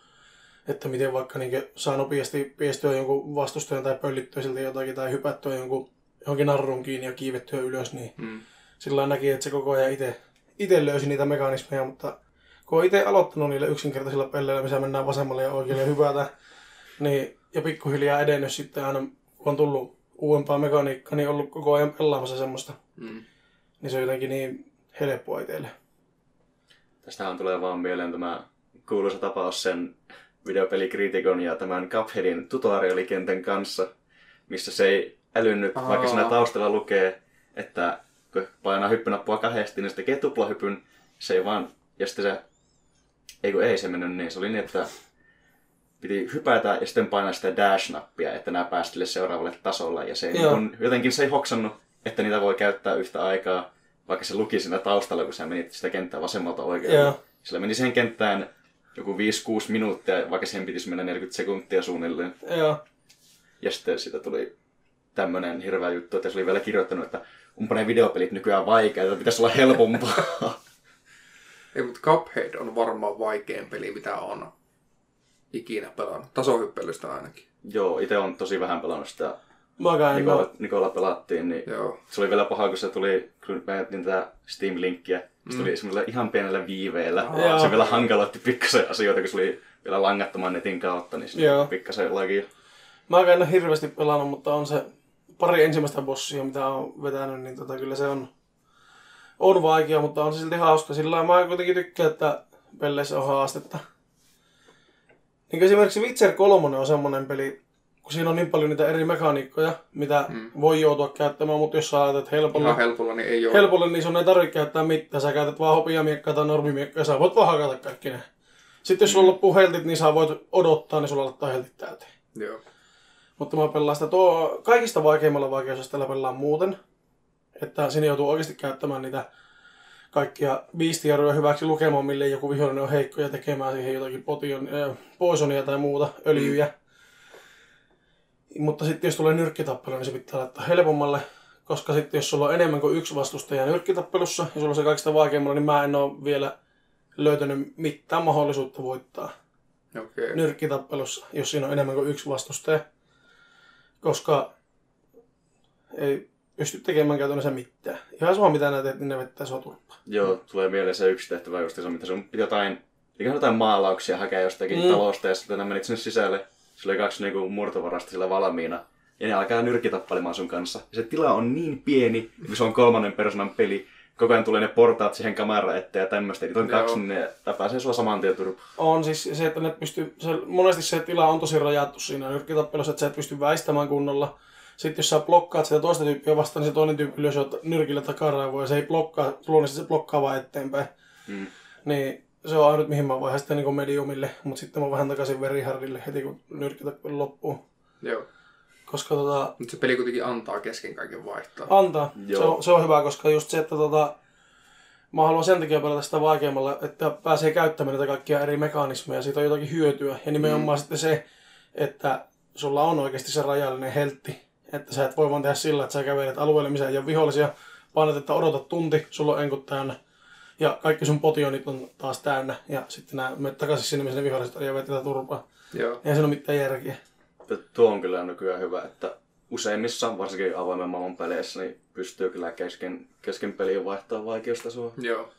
että miten vaikka niin saa nopeasti piestyä jonkun vastustajan tai pöllittyä siltä jotakin tai hypättyä jonkun johonkin narrun kiinni ja kiivettyä ylös, niin Mm. sillä näki, että se koko ajan itse, itse löysi niitä mekanismeja, mutta kun on itse aloittanut niillä yksinkertaisilla pelleillä, missä mennään vasemmalle ja oikealle ja hyvätä, niin, ja pikkuhiljaa edennyt sitten aina, kun on tullut uudempaa mekaniikkaa, niin ollut koko ajan pelaamassa semmoista, Mm. niin se on jotenkin niin helppoa itselle. Tästähän tulee vaan mieleen tämä kuuluisa tapaus sen videopelikritikon ja tämän Cupheadin tutorialikentän kanssa, missä se ei älynnyt, Aa. vaikka siinä taustalla lukee, että kun painaa hyppynappua kahdesti, niin se tekee tuplahypyn, se ei vaan, ja sitten se, ei kun ei se mennyt niin, se oli niin, että piti hypätä ja sitten painaa sitä dash-nappia, että nämä pääsi sille seuraavalle tasolle, ja se ei, Joo. niin jotenkin se ei hoksannut, että niitä voi käyttää yhtä aikaa, vaikka se luki siinä taustalla, kun sä menit sitä kenttää vasemmalta oikealle. Joo. Sillä meni siihen kenttään joku 5-6 minuuttia, vaikka siihen pitäisi mennä 40 sekuntia suunnilleen. Joo. Ja sitten siitä tuli tämmönen hirveä juttu, että se oli vielä kirjoittanut, että onpa ne videopelit nykyään vaikeita, pitäisi olla helpompaa. Ei, mutta Cuphead on varmaan vaikein peli, mitä on ikinä pelannut. Tasohyppelystä ainakin. Joo, itse on tosi vähän pelannut sitä. Nikola. Nikola pelattiin, niin Joo. se oli vielä paha, kun se tuli, kun me ajattelin tätä Steam-linkkiä, se tuli semmoisella ihan pienellä viiveellä. Joo. Se vielä hankaloitti pikkasen asioita, kun se oli vielä langattoman netin kautta, niin se Joo. pikkasen lagia. Mä en ole hirveästi pelannut, mutta on se pari ensimmäistä bossia, mitä on vetänyt, niin tota, kyllä se on, on vaikea, mutta on se silti hauska. Sillä mä kuitenkin tykkään, että pelleissä on haastetta. Niin esimerkiksi Witcher 3 on semmoinen peli, kun siinä on niin paljon niitä eri mekaniikkoja, mitä Mm. voi joutua käyttämään, mutta jos sä ajattelet helpolla, Ihan helpolla, niin ei ole. helpolle, niin sun ei tarvitse käyttää mitään. Sä käytät vaan hopiamiekkaa tai normimiekkaa ja sä voit vaan hakata kaikki ne. Sitten jos sulla loppuu heltit, niin sä voit odottaa, niin sulla laittaa heltit täyteen. Joo. Mutta mä pelaan sitä tuo kaikista vaikeimmalla vaikeusasteella pelaan muuten. Että siinä joutuu oikeasti käyttämään niitä kaikkia biistijarruja hyväksi lukemaan, mille joku vihollinen on heikko ja tekemään siihen jotakin potion, äh, poisonia tai muuta, öljyjä. Mm. Mutta sitten jos tulee nyrkkitappelu, niin se pitää laittaa helpommalle. Koska sitten jos sulla on enemmän kuin yksi vastustaja nyrkkitappelussa ja sulla on se kaikista vaikeimmalla, niin mä en ole vielä löytänyt mitään mahdollisuutta voittaa. Okay. nyrkkitappelussa, jos siinä on enemmän kuin yksi vastustaja. Koska ei pysty tekemään käytännössä mitään. Ihan sama mitä näet, niin ne vettää turpaan. Joo, tulee mieleen se yksi tehtävä just se, mitä sun piti jotain, jotain maalauksia hakea jostakin Mm. talosta ja sitten menit sinne sisälle. Sillä oli kaksi niinku murtovarasta sillä valmiina. Ja ne alkaa nyrkkitappelemaan sun kanssa. Ja se tila on niin pieni, kun se on kolmannen persoonan peli. Koko ajan tulee ne portaat siihen kamera eteen ja tämmöistä. Niitä on Joo. kaksi, niin ne pääsee sua saman tien turpaan. On siis se, että ne pystyy, se, monesti se tila on tosi rajattu siinä nyrkkitappelussa, että sä et pysty väistämään kunnolla. Sitten jos sä blokkaat sitä toista tyyppiä vastaan, niin se toinen tyyppi lyö nyrkillä takaraivoa ja se ei blokkaa, luonnollisesti se blokkaa vaan eteenpäin. Mm. Niin se on ainut mihin mä vaihan sitten niin mediumille, mutta sitten mä vähän takaisin verihardille heti kun nyrkkitappelu loppuu. Joo. Koska tota, Mutta se peli kuitenkin antaa kesken kaiken vaihtaa. Antaa. Se Joo. on, se on hyvä, koska just se, että tota, mä haluan sen takia pelata sitä vaikeammalla, että pääsee käyttämään näitä kaikkia eri mekanismeja, siitä on jotakin hyötyä. Ja nimenomaan mm. sitten se, että sulla on oikeasti se rajallinen heltti, että sä et voi vaan tehdä sillä, että sä kävelet alueelle, missä ei ole vihollisia, painat, että odotat tunti, sulla on enkut täynnä. Ja kaikki sun potionit on taas täynnä. Ja sitten nää menet takaisin sinne, missä ne viholliset on ja vetää turpaa. Joo. Eihän siinä ole mitään järkeä. Ja Tuo on kyllä nykyään hyvä, että useimmissa, varsinkin avoimen maailman peleissä, niin pystyy kyllä kesken, kesken peliin vaihtaa vaikeustasoa. Joo.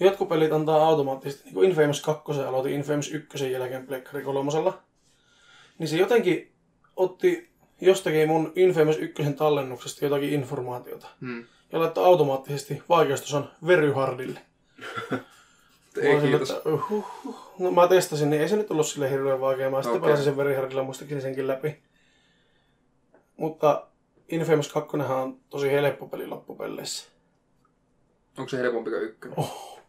Jotkut pelit antaa automaattisesti, niin kuin Infamous 2 aloitin Infamous 1 jälkeen Pleikkari kolmosella. Niin se jotenkin otti jostakin mun Infamous 1 tallennuksesta jotakin informaatiota. Hmm. Ja laittoi automaattisesti vaikeustason veryhardille. Mä Ei sillä, kiitos. että, uh, uh, uh. No mä testasin, niin ei se nyt ollut sille hirveän vaikea. Mä sitten Okei. pelasin sen verihardilla, muistakin senkin läpi. Mutta Infamous 2 on tosi helppo peli loppupeleissä. Onko se helpompi kuin ykkönen? Oh,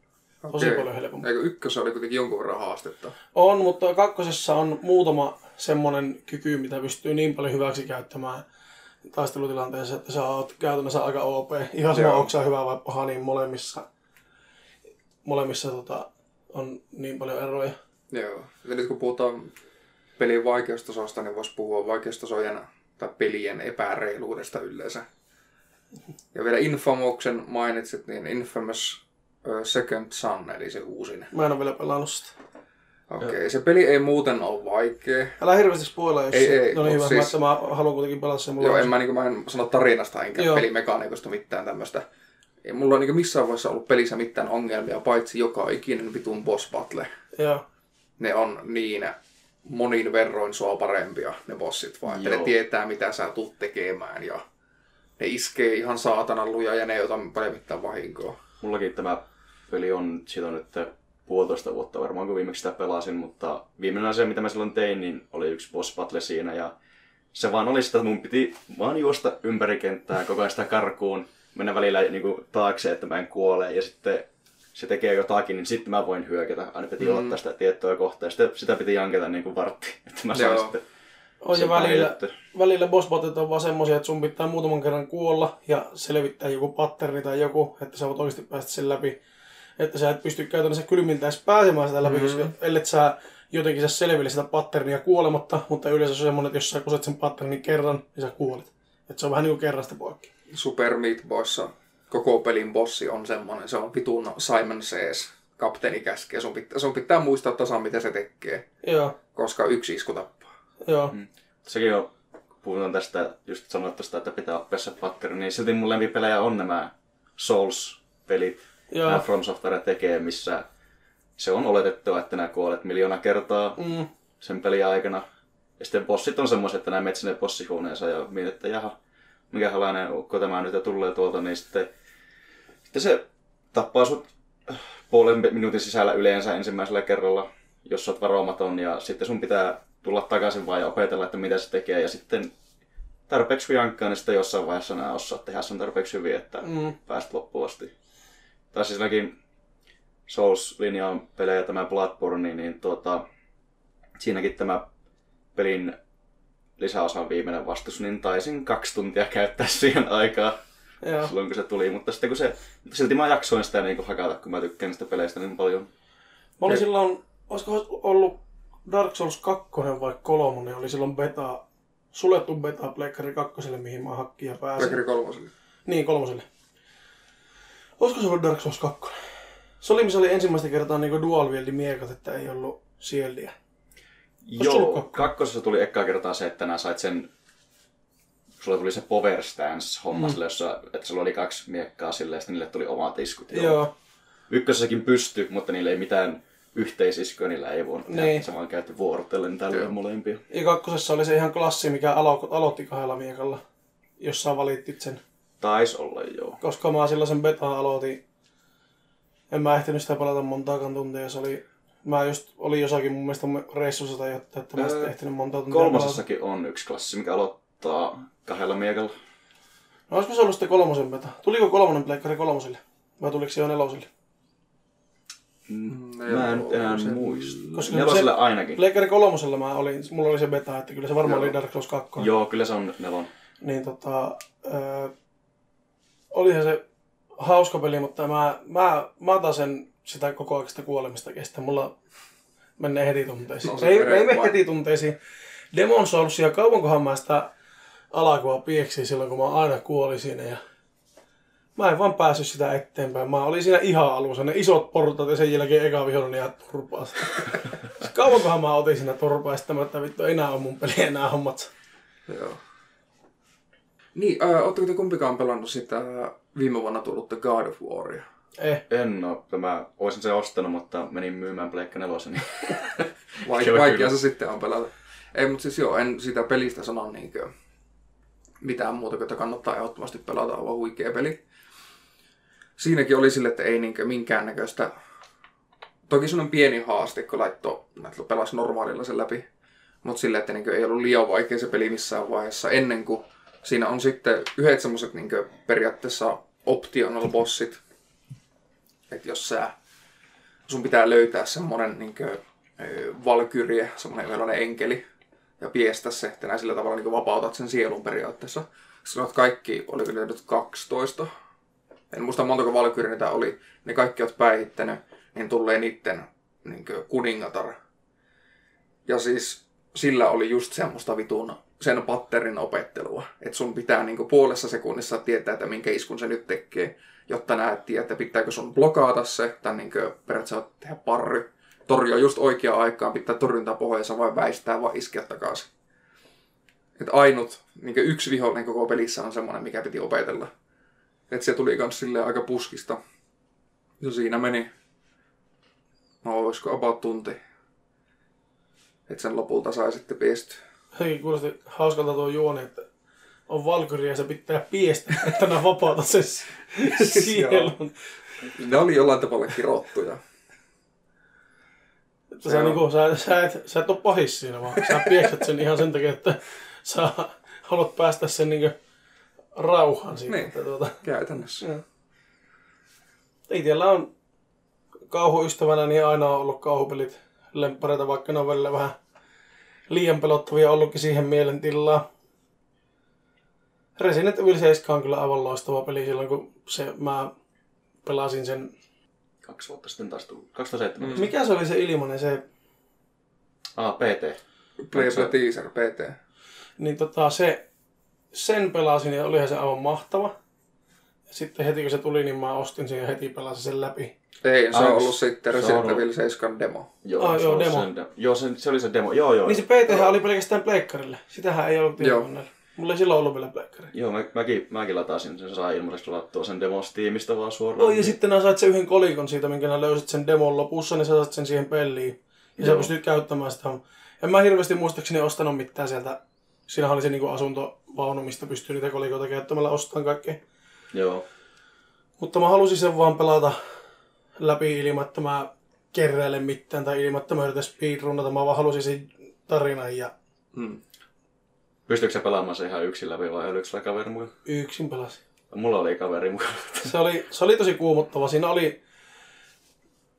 tosi Okei. paljon helpompi. Eikö ykkössä oli kuitenkin jonkun verran haastetta? On, mutta kakkosessa on muutama semmonen kyky, mitä pystyy niin paljon hyväksi käyttämään taistelutilanteessa, että sä oot käytännössä aika OP. Ihan sama, onko sä hyvä vai paha, niin molemmissa, molemmissa tota, on niin paljon eroja. Joo. Ja nyt kun puhutaan pelin vaikeustasosta, niin voisi puhua vaikeustasojen tai pelien epäreiluudesta yleensä. Ja vielä Infamoksen mainitsit, niin Infamous Second Son, eli se uusin. Mä en ole vielä pelannut sitä. Okei, okay. se peli ei muuten ole vaikea. Älä hirveästi spoilaa, jos Ei, se- ei, no niin hyvä, siis- mä, mä haluan kuitenkin pelata sen. Mulla Joo, on en mä, niin mä en sano tarinasta enkä Joo. pelimekaniikosta mitään tämmöistä. Ei mulla on niin missään vaiheessa ollut pelissä mitään ongelmia, paitsi joka ikinen vitun boss battle. Joo. Ne on niin monin verroin sua parempia, ne bossit vaan. Että ne tietää, mitä sä tulet tekemään ja ne iskee ihan saatanan luja ja ne ei ota paljon mitään vahinkoa. Mullakin tämä peli on, on nyt puolitoista vuotta varmaan, kun viimeksi sitä pelasin, mutta viimeinen asia, mitä mä silloin tein, niin oli yksi boss battle siinä, ja se vaan oli sitä, että mun piti vaan juosta ympäri kenttää, koko ajan sitä karkuun, mennä välillä niin kuin, taakse, että mä en kuole, ja sitten se tekee jotakin, niin sitten mä voin hyökätä. Aina piti mm. ottaa sitä tiettyä kohtaa, ja sitten sitä piti janketa niin kuin vartti, että mä sain Joo. sitten On ja välillä, välillä boss battlet on vaan semmosia, että sun pitää muutaman kerran kuolla ja selvittää joku patterni tai joku, että sä voit oikeasti päästä sen läpi. Että sä et pysty käytännössä kylmintä edes pääsemään sitä läpi, mm-hmm. ellei sä jotenkin sä selville sitä patternia kuolematta, mutta yleensä se on semmoinen, että jos sä kuset sen patternin kerran, niin sä kuolet. Että se on vähän niin kuin kerrasta poikki. Super Meat Boyssa koko pelin bossi on semmonen, se on vitun Simon Says, kapteeni käskee. Sun pitää, sun pitää muistaa tasan, mitä se tekee, Joo, koska yksi isku tappaa. joo. Mm. Sekin on, puhutaan tästä, just sanoit tästä, että pitää oppia se pattern, niin silti mun lempipelejä on nämä Souls-pelit, Joo. nämä From Software tekee, missä se on oletettua, että nämä kuolet miljoona kertaa Mm, sen pelin aikana. Ja sitten bossit on semmoiset, että nämä menet sinne bossihuoneensa ja mietit, että jaha, mikälainen ukko tämä nyt ja tulee tuolta, niin sitten, sitten se tappaa sut puolen minuutin sisällä yleensä ensimmäisellä kerralla, jos sä oot varomaton, ja sitten sun pitää tulla takaisin vaan ja opetella, että mitä se tekee, ja sitten tarpeeksi jankkaa, niin sitten jossain vaiheessa nämä osaa tehdä sen tarpeeksi hyvin, että mm, pääst loppuun asti. Tai siis ainakin Souls-linjaan pelejä tämä Bloodborne, niin tuota, siinäkin tämä pelin lisäosan viimeinen vastus, niin taisin kaksi tuntia käyttää siihen aikaa joo. silloin, kun se tuli. Mutta sitten kun se, silti mä jaksoin sitä niin hakata, kun mä tykkään niistä peleistä niin paljon. Mä olin Se- silloin, olisiko ollut Dark Souls 2 vai 3, oli silloin beta, suljettu beta Pleikkari 2, mihin mä hakkin ja pääsin. Pekari kolmoselle. Niin, kolmoselle. Olisiko se ollut Dark Souls 2? Se oli, missä oli ensimmäistä kertaa niin dual wieldin miekat, että ei ollut ollut Joo, kakkonen? kakkosessa tuli ekkaa kertaa se, että nää sait sen sulla tuli se power stance homma mm. sille, jossa, että sulla oli kaksi miekkaa silleen, ja niille tuli omat iskut. Joo. Joo. Ykkösessäkin pysty, mutta niillä ei mitään yhteisiskuja, niillä ei voinut tehdä. Niin. Se vaan käytti vuorotellen tällä molempia. Ja kakkosessa oli se ihan klassi, mikä alo- aloitti kahdella miekalla, jos sä valittit sen. Taisi olla, joo. Koska mä silloin sen beta aloitin, en mä ehtinyt sitä pelata montaakaan tuntia. Se oli, mä just olin jossakin mun mielestä reissussa tai jotain, että mä en Öö, sitten ehtinyt montaa tuntia pelata. Kolmosessakin on yksi klassi, mikä aloittaa kahdella miekalla. No olisiko se ollut sitten kolmosen beta? Tuliko kolmonen pleikkari kolmoselle? Vai tuliko se jo neloselle? Mm, mä en nyt enää se- muista. Koska Neloselle se- ainakin. Pleikkari kolmosella mä olin, mulla oli se beta, että kyllä se varmaan Joo. oli Dark Souls 2. Joo, kyllä se on nelon. Niin tota, öö, olihan se hauska peli, mutta mä, mä, mä otan sen sitä koko aikaista kuolemista kestä. Mulla menee heti tunteisiin. No, se ei, ei mene heti tunteisiin. Demon Soulsia, kauankohan mä sitä alakua pieksin silloin, kun mä aina kuolin siinä. Ja mä en vaan päässyt sitä eteenpäin. Mä olin siinä ihan alussa, ne isot portaat ja sen jälkeen eka vihollinen ja turpaa sitä. Kauankohan mä otin siinä turpaa ja sitten mä, että vittu enää on mun peli enää hommat. Joo. Niin, äh, ootteko te kumpikaan pelannut sitä viime vuonna tullutta God of Waria? Eh, En oo, mä olisin sen ostanut, mutta menin myymään Pleikka nelosen. Niin... Vaik- vaikea se sitten on pelata. Ei, mutta siis joo, en sitä pelistä sano niinkö mitään muuta kuin, että kannattaa ehdottomasti pelata, on huikea peli. Siinäkin oli sille, että ei niinkö minkäännäköistä... Toki semmoinen pieni haaste, kun laitto, laitto pelasi normaalilla sen läpi. Mutta sille, että niinkö ei ollut liian vaikea se peli missään vaiheessa, ennen kuin siinä on sitten yhdet semmoiset niinkö periaatteessa optional bossit. Että jos sä sun pitää löytää semmonen niinkö, ö, valkyrie, semmonen sellainen enkeli, ja piestä se, että nää sillä tavalla niin vapautat sen sielun periaatteessa. Sanoit kaikki, oliko niitä nyt 12? En muista montako valkyriä niitä oli. Ne kaikki oot päihittänyt, niin tulee niitten niin kuningatar. Ja siis sillä oli just semmoista vitun sen patterin opettelua. Että sun pitää niin puolessa sekunnissa tietää, että minkä iskun se nyt tekee, jotta näet, että pitääkö sun blokata se, tai niin periaatteessa tehdä parry, torjua just oikeaan aikaan, pitää torjuntaa pohjassa vai väistää vai iskeä takaisin. Et ainut, niin yksi vihollinen koko pelissä on semmoinen, mikä piti opetella. Et se tuli kans silleen aika puskista. Ja siinä meni, no olisiko about tunti. Että sen lopulta sai sitten piesty. Sekin kuulosti hauskalta tuo juoni, että on valkyri ja se pitää piestä, että nämä vapaata sen sielun. Ne oli jollain tavalla kirottuja. Sä, niinku, sä, sä, et, sä et ole pahis siinä, vaan sä piestät sen ihan sen takia, että sä haluat päästä sen niinku rauhan siitä. Niin. Että, tuota, Käytännössä. Joo. Itsellä on kauhuystävänä niin aina on ollut kauhupelit lemppareita, vaikka ne on välillä vähän liian pelottavia ollutkin siihen mielentilaan. Resident Evil 7 on kyllä aivan loistava peli silloin, kun se, mä pelasin sen. Kaksi vuotta sitten taas tullut. 2007. Mm. Mikä se oli se ilmanen, se, Ah, PT. Play Play Teaser, PT. niin tota, se, sen pelasin ja olihan se aivan mahtava. Sitten heti kun se tuli, niin mä ostin sen ja heti pelasin sen läpi. Ei, se Ai, on ollut sitten Resident Evil 7 demo. Joo, Ah, se joo, demo. Sen, de- joo se, se, oli se demo. Joo, joo. Niin se PT oli pelkästään pleikkarille. Sitähän ei ollut Joo. tietokoneella. Mulla ei silloin ollut vielä pleikkari. Joo, mä, mäkin, mäkin latasin sen, saa ilmaiseksi ladattua sen demo Steamista vaan suoraan. Oi, ja sitten nää sait sen yhden kolikon siitä, minkä nää löysit sen demon lopussa, niin sä saat sen siihen peliin. Ja sä Joo. pystyt käyttämään sitä. En mä hirveästi muistaakseni ostanut mitään sieltä. Siinä oli se niinku asuntovaunu, mistä pystyy niitä kolikoita käyttämällä ostamaan kaikkea. Joo. Mutta mä halusin sen vaan pelata läpi ilman, että mä keräilen mitään tai ilman, että mä yritän speedrunnata. Mä vaan halusin sen tarinan ja Hmm. Pystyykö se pelaamaan se ihan yksin läpi vai oliko sulla kaveri mukaan? yksin pelasin. Mulla oli kaveri mukaan. Se oli, se oli tosi kuumottava. Siinä oli,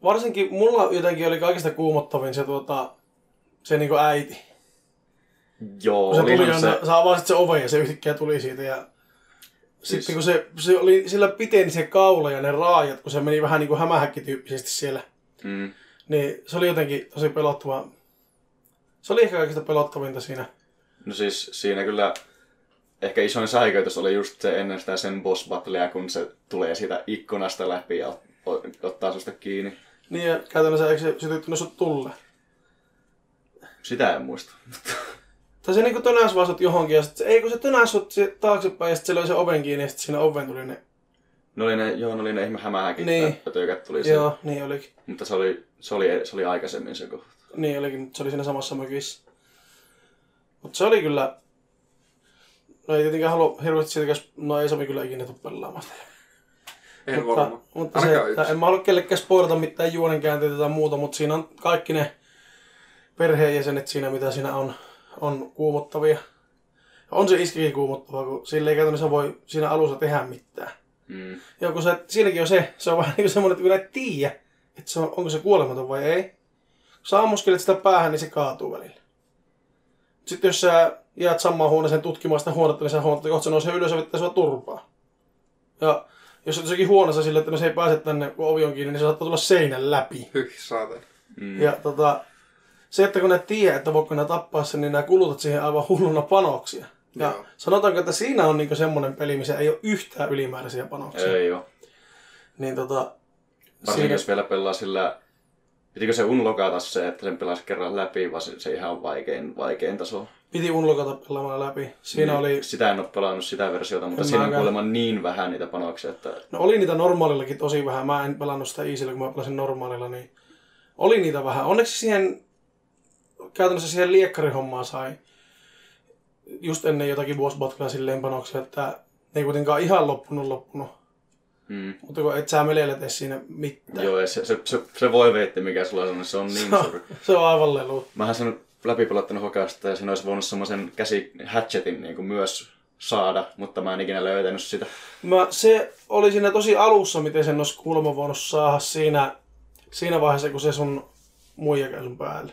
varsinkin mulla jotenkin oli kaikista kuumottavin se, tuota, se niinku äiti. Joo, Kun se tuli, se... sä avasit se oven ja se yhtäkkiä tuli siitä. Ja sitten kun se, se oli, sillä piteni se kaula ja ne raajat, kun se meni vähän niin kuin hämähäkkityyppisesti siellä, Mm. niin se oli jotenkin tosi pelottava. Se oli ehkä kaikista pelottavinta siinä. No siis siinä kyllä ehkä isoin säikäytys oli just se ennen sitä sen boss battlea, kun se tulee siitä ikkunasta läpi ja ottaa susta kiinni. Niin ja käytännössä eikö se sytyttynyt sut tulle? Sitä en muista. Tai se niinku tönäs vaan johonkin ja sit se, ei kun se tönäs sut se taaksepäin ja sit se löi se oven kiinni ja sit siinä oven tuli ne. Ne oli ne, joo, ne oli ne ihme hämähäkit, Niin. pötökät tuli. Joo, niin olikin. Mutta se oli, se oli, se oli aikaisemmin se kohta. Niin olikin, mutta se oli siinä samassa mökissä. Mutta se oli kyllä... No ei tietenkään halua hirveästi siitä, jos- no ei sovi kyllä ikinä tuu pelaamaan sitä. En mutta, varma. mutta se, että en mä halua kellekään spoilata mitään juonenkäänteitä tai muuta, mutta siinä on kaikki ne perheenjäsenet siinä, mitä siinä on, on kuumottavia. On se iskikin kuumottavaa, kun sille ei käytännössä voi siinä alussa tehdä mitään. Mm. Ja kun se, siinäkin on se, se on vähän niin kuin semmoinen, että kun et tiedä, että se on, onko se kuolematon vai ei. Kun sä ammuskelet sitä päähän, niin se kaatuu välillä. Sitten jos sä jäät samaan huoneeseen tutkimaan sitä huonetta, niin sä huomaat, että kohta se nousee ylös ja vetää sua turpaa. Ja jos on jossakin huoneessa sille, että no se ei pääse tänne, kun ovi on kiinni, niin se saattaa tulla seinän läpi. Hyh, saatan. Mm. Ja tota, se, että kun ne tiedät, että voiko ne tappaa sen, niin nämä kulutat siihen aivan hulluna panoksia. Ja Joo. sanotaanko, että siinä on niinku semmoinen peli, missä ei ole yhtään ylimääräisiä panoksia. Ei oo. Niin tota, Varsinkin siinä, jos vielä pelaa sillä... Pitikö se unlokata se, että sen pelaisi kerran läpi, vai se, se ihan on vaikein, vaikein taso? piti unlokata pelaamalla läpi. Siinä Niin, oli, Sitä en ole pelannut sitä versiota, mutta En siinä on mäkään. kuulemma niin vähän niitä panoksia, että... no oli niitä normaalillakin tosi vähän. Mä en pelannut sitä easyllä, kun mä pelasin normaalilla, niin oli niitä vähän. Onneksi siihen, käytännössä siihen liekkarihommaan sai just ennen jotakin battlea silleen panoksia, että ne ei kuitenkaan ihan loppunut loppunut. Mm. Mutta kun et sä meleillä tee siinä mitään. Joo, ja se, se, se, se voi veitti, mikä sulla on, se on niin Se on- suuri. Se on aivan lelu. Mähän sen läpipelattanut hokasta ja siinä olisi voinut semmoisen käsi hatchetin niin kuin myös saada, mutta mä en ikinä löytänyt sitä. Mä, se oli siinä tosi alussa, miten sen olisi kuulemma voinut saada siinä, siinä vaiheessa, kun se sun muija käy sun päälle.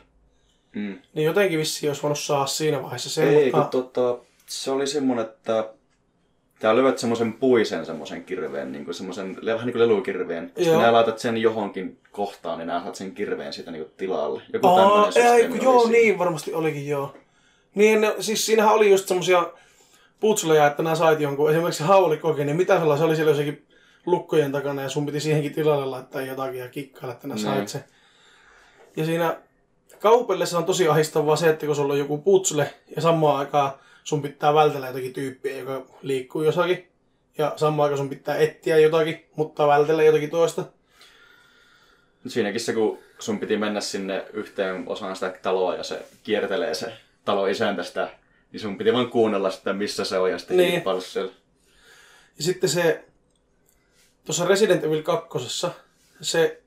Mm. Niin jotenkin vissiin olisi voinut saada siinä vaiheessa sen, Ei, mutta... kun tota, se oli semmonen, että tää lyöt semmoisen puisen semmoisen kirveen, niin kuin semmoisen, vähän niin kuin lelukirveen. Joo. Sitten nää laitat sen johonkin kohtaan, niin nää saat sen kirveen siitä niin kuin tilalle. Joku Aa, tämmönen ei, kun joo, siinä. niin varmasti olikin, joo. Niin, siis siinähän oli just semmosia putsleja, että nämä sait jonkun, esimerkiksi haulikokin, niin mitä sellainen, se oli siellä jossakin lukkojen takana ja sun piti siihenkin tilalle laittaa jotakin ja kikkailla, että nää Niin. sait se. Ja siinä kaupellessa on tosi ahistavaa se, että kun sulla on joku putsle ja samaan aikaan sun pitää vältellä jotakin tyyppiä, joka liikkuu jossakin. Ja samaan aikaan sun pitää etsiä jotakin, mutta vältellä jotakin toista. Siinäkin se, kun sun piti mennä sinne yhteen osaan sitä taloa ja se kiertelee se talo isäntä sitä, niin sun piti vaan kuunnella sitä, missä se on ja sitten niin. siellä. Ja sitten se, tuossa Resident Evil 2, se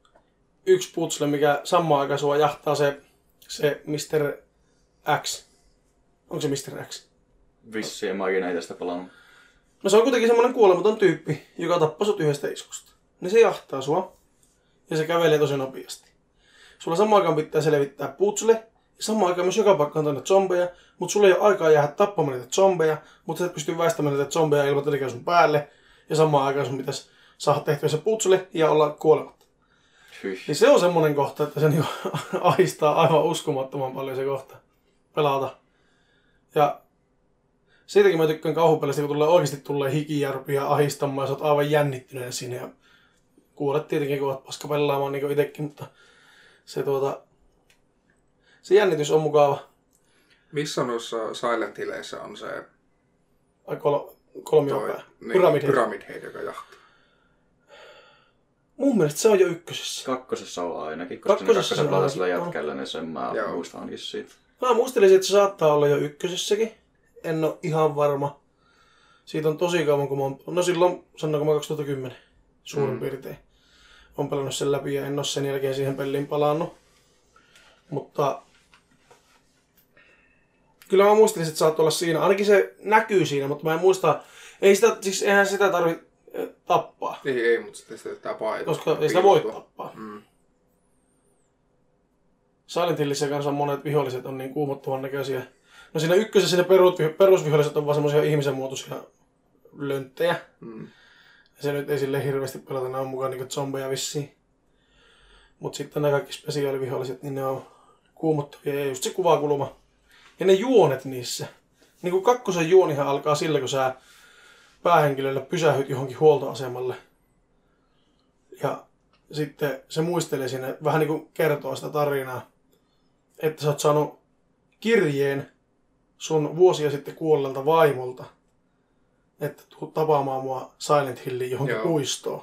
yksi putsle, mikä samaan aikaan sua jahtaa se, se Mr. X. Onko se Mr. X? Vissiin, en mä oikein näitä sitä pelannut. No se on kuitenkin semmoinen kuolematon tyyppi, joka tappaa sut yhdestä iskusta. Niin se jahtaa sua. Ja se kävelee tosi nopeasti. Sulla samaan aikaan pitää selvittää putsle. Ja samaan aikaan myös joka paikkaan tänne zombeja. Mutta sulla ei ole aikaa jäädä tappamaan niitä zombeja. Mutta sä et pysty väistämään niitä zombeja ilman, että sun päälle. Ja samaan aikaan sun pitäisi saada tehtyä se putsle ja olla kuolematta. Hyh. Niin se on semmonen kohta, että se niinku ahistaa aivan uskomattoman paljon se kohta pelata. Ja siitäkin mä tykkään kauhupelistä, kun tulee oikeasti tulee hikijärpiä ahistamaan ja sä oot aivan jännittynyt siinä. Ja kuulet tietenkin, kun oot paska pelaamaan niin itsekin, mutta se tuota... Se jännitys on mukava. Missä noissa Silent Hilleissä on se Ai kol- kolmiopää. niin, Pyramid. Head, joka? Mun mielestä se on jo ykkösessä. Kakkosessa on ainakin, koska Kakkosessa se on sillä jätkällä, niin sen mä Joo. muistan ainakin siitä. Mä muistelisin, että se saattaa olla jo ykkösessäkin. En ole ihan varma. Siitä on tosi kauan, kun mä oon... No silloin, sanoinko mä 2010 suurin Mm. piirtein. On pelannut sen läpi ja en ole sen jälkeen siihen peliin palannut. Mutta... Kyllä mä muistelin, että saattoi olla siinä. Ainakin se näkyy siinä, mutta mä en muista... Ei sitä, siis eihän sitä tarvi eh, tappaa. Ei, ei, mutta sitten sitä pitää paeta. Koska ei sitä voi tappaa. Mm. Silent Hillissä kanssa monet viholliset on niin kuumottavan näköisiä. No siinä ykkösessä ne perusvi- perusviholliset on vaan semmoisia ihmisen muotoisia lönttejä. Mm. Se nyt ei sille hirveästi pelata, ne on mukaan niinku zombeja vissiin. Mut sitten nämä kaikki spesiaaliviholliset, niin ne on kuumottavia ja just se kuvakulma. Ja ne juonet niissä. Niin kuin kakkosen juonihan alkaa sillä, kun sä päähenkilöllä pysähyt johonkin huoltoasemalle. Ja sitten se muistelee sinne, vähän niin kuin kertoo sitä tarinaa, että sä oot saanut kirjeen sun vuosia sitten kuolleelta vaimolta, että tuu tapaamaan mua Silent Hilliin johonkin Joo. puistoon.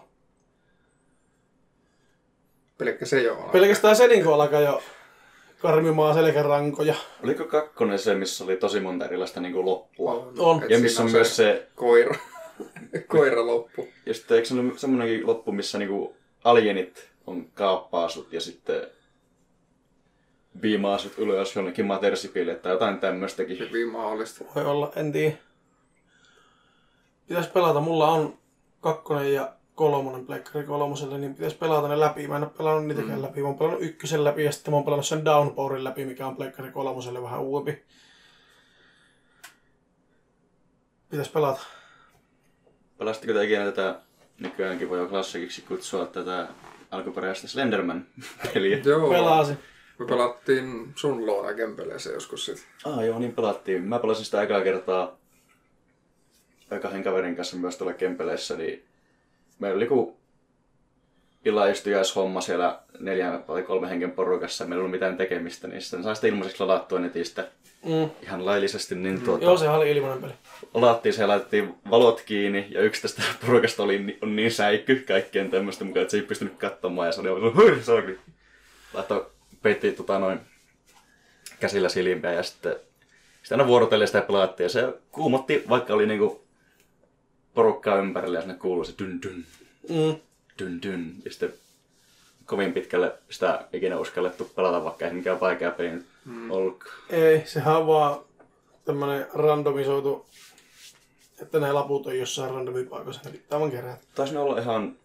Pelkkä se jo on. Pelkästään se niin alkaa jo karmimaan selkärankoja. Oliko kakkonen se, missä oli tosi monta erilaista niin loppua? On. Et Ja missä on myös se, Koira. koira loppu. ja sitten eikö se ole semmoinenkin loppu, missä niinku alienit on kaappaa sut ja sitten viimaa sut ylös jonnekin matersipille tai jotain tämmöistäkin. Hyvin mahdollista. Voi olla, en tiedä. Pitäis pelata. Mulla on kakkonen ja kolmonen Pleikkari kolmoselle, niin pitäis pelata ne läpi. Mä en oo pelannut niitäkään mm. läpi. Mä oon pelannut ykkösen läpi ja sitten mä oon pelannut sen Downpourin läpi, mikä on Pleikkari kolmoselle vähän uudempi. Pitäis pelata. Pelasitteko te ikinä tätä, nykyäänkin voi klassikiksi kutsua tätä alkuperäistä Slenderman-peliä? Joo. Pelasin. Me pelattiin sun luona Kempeleeseen joskus sit. Ah joo, niin pelattiin. Mä pelasin sitä ekaa kertaa kahden kaverin kanssa myös tuolla Kempeleissä, niin meillä oli joku illaistujaishomma siellä neljän tai kolme hengen porukassa, meillä ei ollut mitään tekemistä, niin sitten sai sitä ilmaiseksi ladattua netistä. Mm. ihan laillisesti, niin tuota, Joo, sehän oli ilmainen peli. ladattiin se ja laitettiin valot kiinni, ja yksi tästä porukasta oli on niin säikky kaikkien tämmöistä mukaan, että se ei pystynyt katsomaan, ja se oli aivan hui, sorry. Laittoi, peitti tota noin käsillä silmiä, ja sitten sitä aina vuorotellen sitä pelattiin, ja se kuumotti, vaikka oli niinku porukkaa ympärillä, ja sinne kuului se dyn dyn, Mm. dyn dyn, ja sitten kovin pitkälle sitä ikinä uskallettu pelata, vaikka ei mikään vaikea peli nyt ollutkaan. Ei, sehän on vaan tämmönen randomisoitu, että ne laput on jossain randomipaikoissa, ne pitää vaan kerätä. Taisi ne olla ihan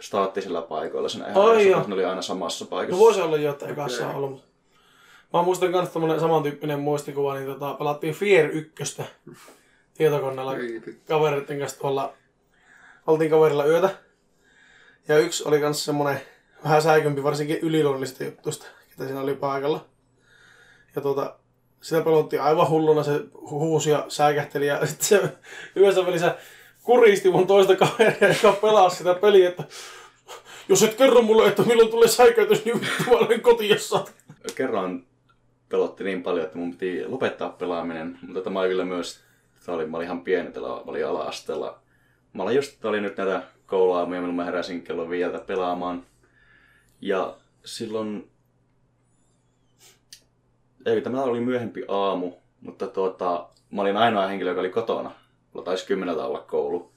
staattisilla paikoilla siinä ihan Ai koska ne oli aina samassa paikassa. No voisi olla jo, että ekassa Okei. on ollut. Mä muistan myös tämmönen samantyyppinen muistikuva, niin tota, pelattiin Fear 1 tietokoneella kavereiden kanssa tuolla. Oltiin kaverilla yötä. Ja yksi oli kans semmonen vähän säikympi, varsinkin yliluonnollisista juttuista, ketä siinä oli paikalla. Ja tuota, sitä pelottiin aivan hulluna, se huusi ja säikähteli ja sitten se yhdessä välissä kuristi mun toista kaveria, joka pelasi sitä peliä, että Jos et kerro mulle, että milloin tulee säikäytys, niin vittu mä olen kotiassa. Kerran pelotti niin paljon, että mun piti lopettaa pelaaminen. Mutta tämä oli kyllä myös, tämä oli, mä olin ihan pieni, mä olin ala-asteella. Mä olin just, oli nyt näitä kouluaamia, milloin mä heräsin kello viieltä pelaamaan. Ja silloin, ei tämä oli myöhempi aamu, mutta tuota, mä olin ainoa henkilö, joka oli kotona. Mulla taisi kymmeneltä olla koulu.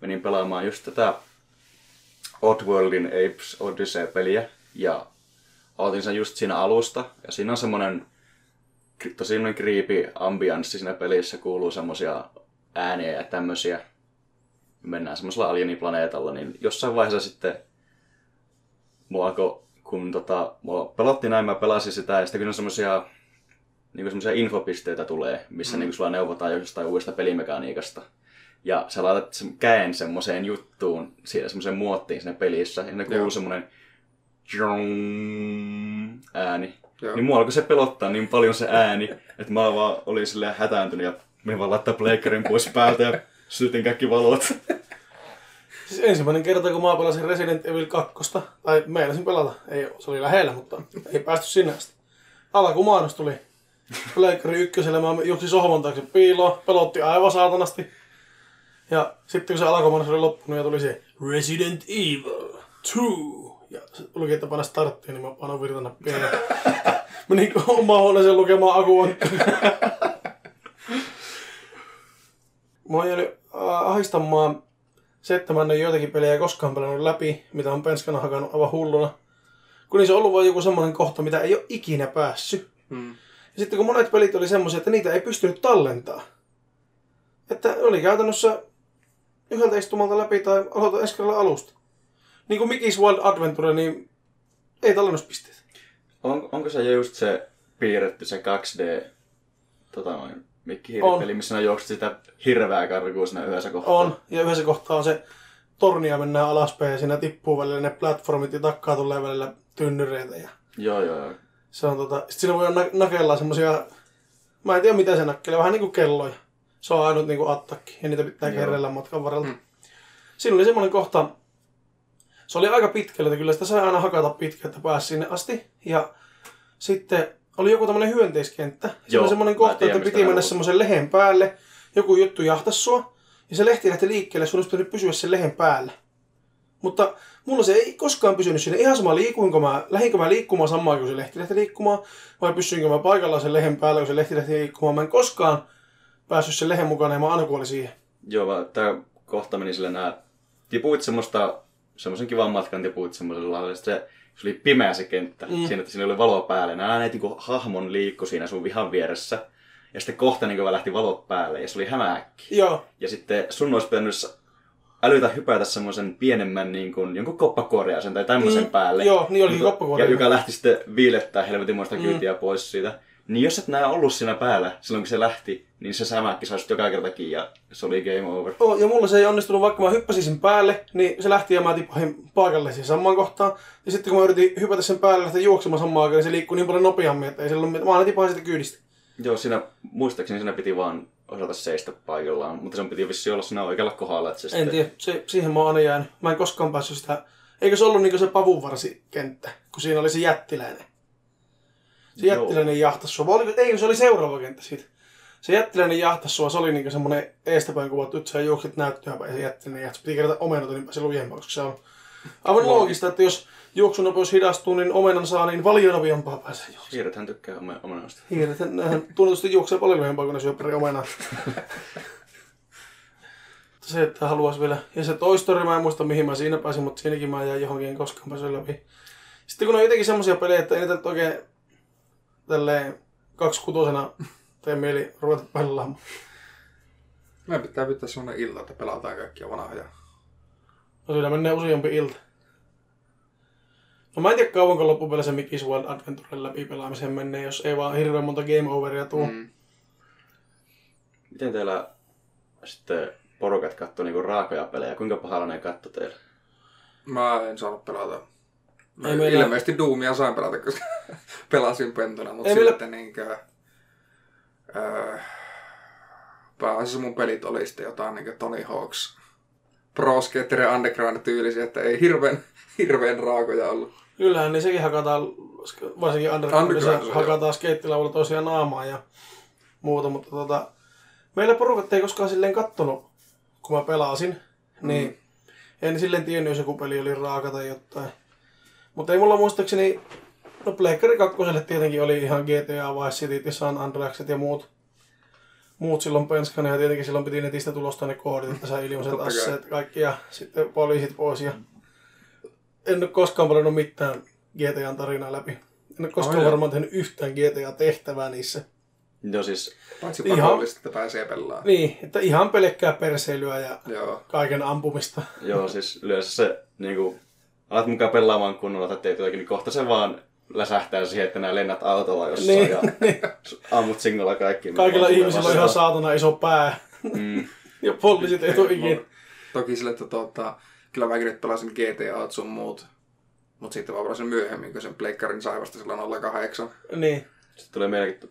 Menin pelaamaan just tätä Oddworldin Apes Odyssey-peliä ja aloitin sen just siinä alusta. Ja siinä on semmonen tosi creepy ambianssi siinä pelissä, kuuluu semmosia ääniä ja tämmösiä. Mennään semmoisella alieniplaneetalla, niin jossain vaiheessa sitten alkoi, kun tota, mua pelotti näin, mä pelasin sitä, ja sitten kun on semmosia niin semmoisia infopisteitä tulee, missä mm. niin sulla neuvotaan jostain uudesta pelimekaniikasta. Ja sä laitat sen käen semmoiseen juttuun, siellä semmoiseen muottiin siinä pelissä, ja ne kuuluu semmoinen ääni. Joo. Niin mua alkoi se pelottaa niin paljon se ääni, että mä vaan olin silleen hätääntynyt ja menin vaan laittaa pleikkarin pois päältä ja sytytin kaikki valot. Siis ensimmäinen kerta, kun mä pelasin Resident Evil 2, tai meinasin pelata, ei, se oli lähellä, mutta ei päästy sinne asti. Alkumaanos tuli. Pleikkari ykkösellä mä juoksin sohvan taakse piiloon, pelotti aivan saatanasti. Ja sitten kun se alkumaanos oli loppunut ja tuli se Resident Evil 2. Ja se luki, että paina starttiin, niin mä painoin virtanappia. Ja menin omaan huoneeseen lukemaan akuan. Mä oon jäänyt äh, ahistamaan se, että mä en ole joitakin pelejä koskaan pelannut läpi, mitä on penskana hakannut aivan hulluna. Kun niissä on ollut vain joku semmoinen kohta, mitä ei ole ikinä päässyt. Mm. Ja sitten kun monet pelit oli semmoisia, että niitä ei pystynyt tallentaa. Että oli käytännössä yhdeltä istumalta läpi tai aloita ensi alusta. Niin kuin Mickey's Wild Adventure, niin ei tallennuspisteitä. On, onko se just se piirretty, se 2D tota noin, On. mikkihiiripeli, missä ne juokset sitä hirveää karkuun siinä yhdessä kohtaa? On, ja yhdessä kohtaa on se tornia mennään alaspäin ja siinä tippuu välillä ne platformit ja takkaa tulee välillä tynnyreitä. Ja Joo, joo, joo. se on tota, sit siinä voi na- nakella semmosia, mä en tiedä mitä se nakkelee, vähän niinku kelloja. Se on ainut niinku attakki ja niitä pitää Joo. kerrellä matkan varrella. Mm. Siinä oli semmoinen kohta, se oli aika pitkällä, että kyllä sitä sai aina hakata pitkä, että pääsi sinne asti. Ja sitten oli joku tämmöinen hyönteiskenttä. Se oli semmoinen kohta, tiedän, että piti mennä semmoisen lehen päälle. Joku juttu jahtas sua. Ja se lehti lähti liikkeelle, sun olisi pitänyt pysyä sen lehen päällä. Mutta mulla se ei koskaan pysynyt siinä. Ihan sama liikuinko mä, lähinkö mä liikkumaan samaan kuin se lehti lähti liikkumaan, vai pysyinkö mä paikallaan sen lehen päällä, kun se lehti lähti liikkumaan. Mä en koskaan päässyt sen lehen mukana ja mä aina kuolin siihen. Joo, tää kohta meni sille nää... Tipuit semmoista, semmoisen kivan matkan tipuit semmoisella lailla, sit se, se oli pimeä se kenttä, mm. siinä, että siinä oli valo päällä. Nää näet niinku hahmon liikku siinä sun vihan vieressä. Ja sitten kohta niinku lähti valot päälle ja se oli hämähäkki. Joo, Ja sitten sun olisi pitänyt älytä hypätä semmoisen pienemmän niin kuin, jonkun koppakuoriaisen tai tämmöisen Mm, päälle. joo, niin olikin Mutta- koppakuoriainen. Ja joka lähti sitten viilettää helvetinmoista kyytiä pois siitä. Niin jos et nää ollut siinä päällä silloin kun se lähti, niin se sämäkki saisi joka kerta kiinni ja se oli game over. Oh, ja mulla se ei onnistunut, vaikka mä hyppäsin sen päälle, niin se lähti ja mä tipahin paikalle siihen samaan kohtaan. Ja sitten kun mä yritin hypätä sen päälle ja lähteä juoksemaan samaan aikaan, niin se liikkui niin paljon nopeammin, että ei sillä ole mitään. Mä aina tipahin sitä kyydistä. Joo, siinä muistaakseni siinä piti vaan osata seistä paikallaan, mutta sen piti vissi olla siinä oikealla kohdalla. Että se En sitten... tiedä, se, siihen mä oon aina jäänyt. Mä en koskaan päässyt sitä... Eikö se ollut niinku se pavunvarsikenttä, kun siinä oli se jättiläinen? Se jättiläinen jahtas sua. Oliko, ei, se oli seuraava kenttä siitä. Se jättiläinen jahtas sua, se oli niinku semmonen eestäpäin kuvattu, että sä juoksit näyttöä päin ja se jättiläinen jahtas. Piti kerätä omenota, niin pääsi lujempaa, koska se on aivan loogista, että jos juoksunopeus hidastuu, niin omenan saa, niin paljon nopeampaa pääsee juoksemaan. Hiirethän tykkää ome- omenasta. Hiiret, nehän tunnetusti juoksee paljon lyhyempää, kun ne syö pari omenaa. Se, että haluaisi vielä... Ja se Toy Story, mä en muista mihin mä siinä pääsin, mutta siinäkin mä jäin johonkin, koskaan päässyt läpi. Sitten kun on jotenkin semmoisia pelejä, että ei niitä nyt oikein tälleen kaksikutosena tee mieli ruveta pelaamaan. Meidän pitää pitää sellainen ilta, että pelataan kaikkia vanhoja. No siinä menee useampi ilta. No mä en tiedä kauanko loppupeleissä Mickey's Wild Adventure läpi pelaamiseen menee, jos ei vaan hirveän monta game overia tuu. Mm. Miten teillä sitten porukat katsoo niinku raakoja pelejä? Kuinka pahalla ne katto teillä? Mä en saanut pelata. Mä Ei meillä- Ilmeisesti Doomia sain pelata, koska pelasin pentuna, mutta Ei meillä- sitten niinkö... Öö, pääasiassa mun pelit oli sitten jotain niinkö Tony Hawks Pro Skater ja Underground tyylisiä, että ei hirveän, hirveän raakoja ollut. Kyllähän, niin sekin hakataan, varsinkin undergroundissa, Undergroundissa, hakataan skeittilaululla tosiaan naamaa ja muuta, mutta tota, meillä porukat ei koskaan silleen kattonut, kun mä pelasin, niin en silleen tiennyt, jos joku peli oli raaka tai jotain. Mutta ei mulla muistaakseni, no Pleikkari 2 tietenkin oli ihan GTA, Vice City San Andreaset ja muut. Muut silloin penskana ja tietenkin silloin piti netistä tulostaa ne koodit, että sai ilmaiset asseet kaikki ja sitten poliisit pois. Ja... En ole koskaan pelannut mitään GTAn tarinaa läpi. En ole koskaan Ai, varmaan tehnyt yhtään GTA-tehtävää niissä. No siis, Paitsi pakollista, että pääsee pelaamaan. Niin, että ihan pelkkää perseilyä ja Joo. kaiken ampumista. joo siis yleensä se niinku, alat mukaan pelaamaan kunnolla tai teet jotakin, niin kohta se vaan läsähtää siihen, että nää lennät autolla jossain Niin, ja ammut singolla kaikki. Kaikilla ihmisillä on ihan saatana iso pää. Mm. Ja poliisit ei tule ikinä. Toki sille, että tota, kyllä mäkin nyt pelasin GTA sun muut. Mutta sitten vaan pelasin myöhemmin, kun sen pleikkarin sai vasta silloin 08. Niin. Sitten tulee että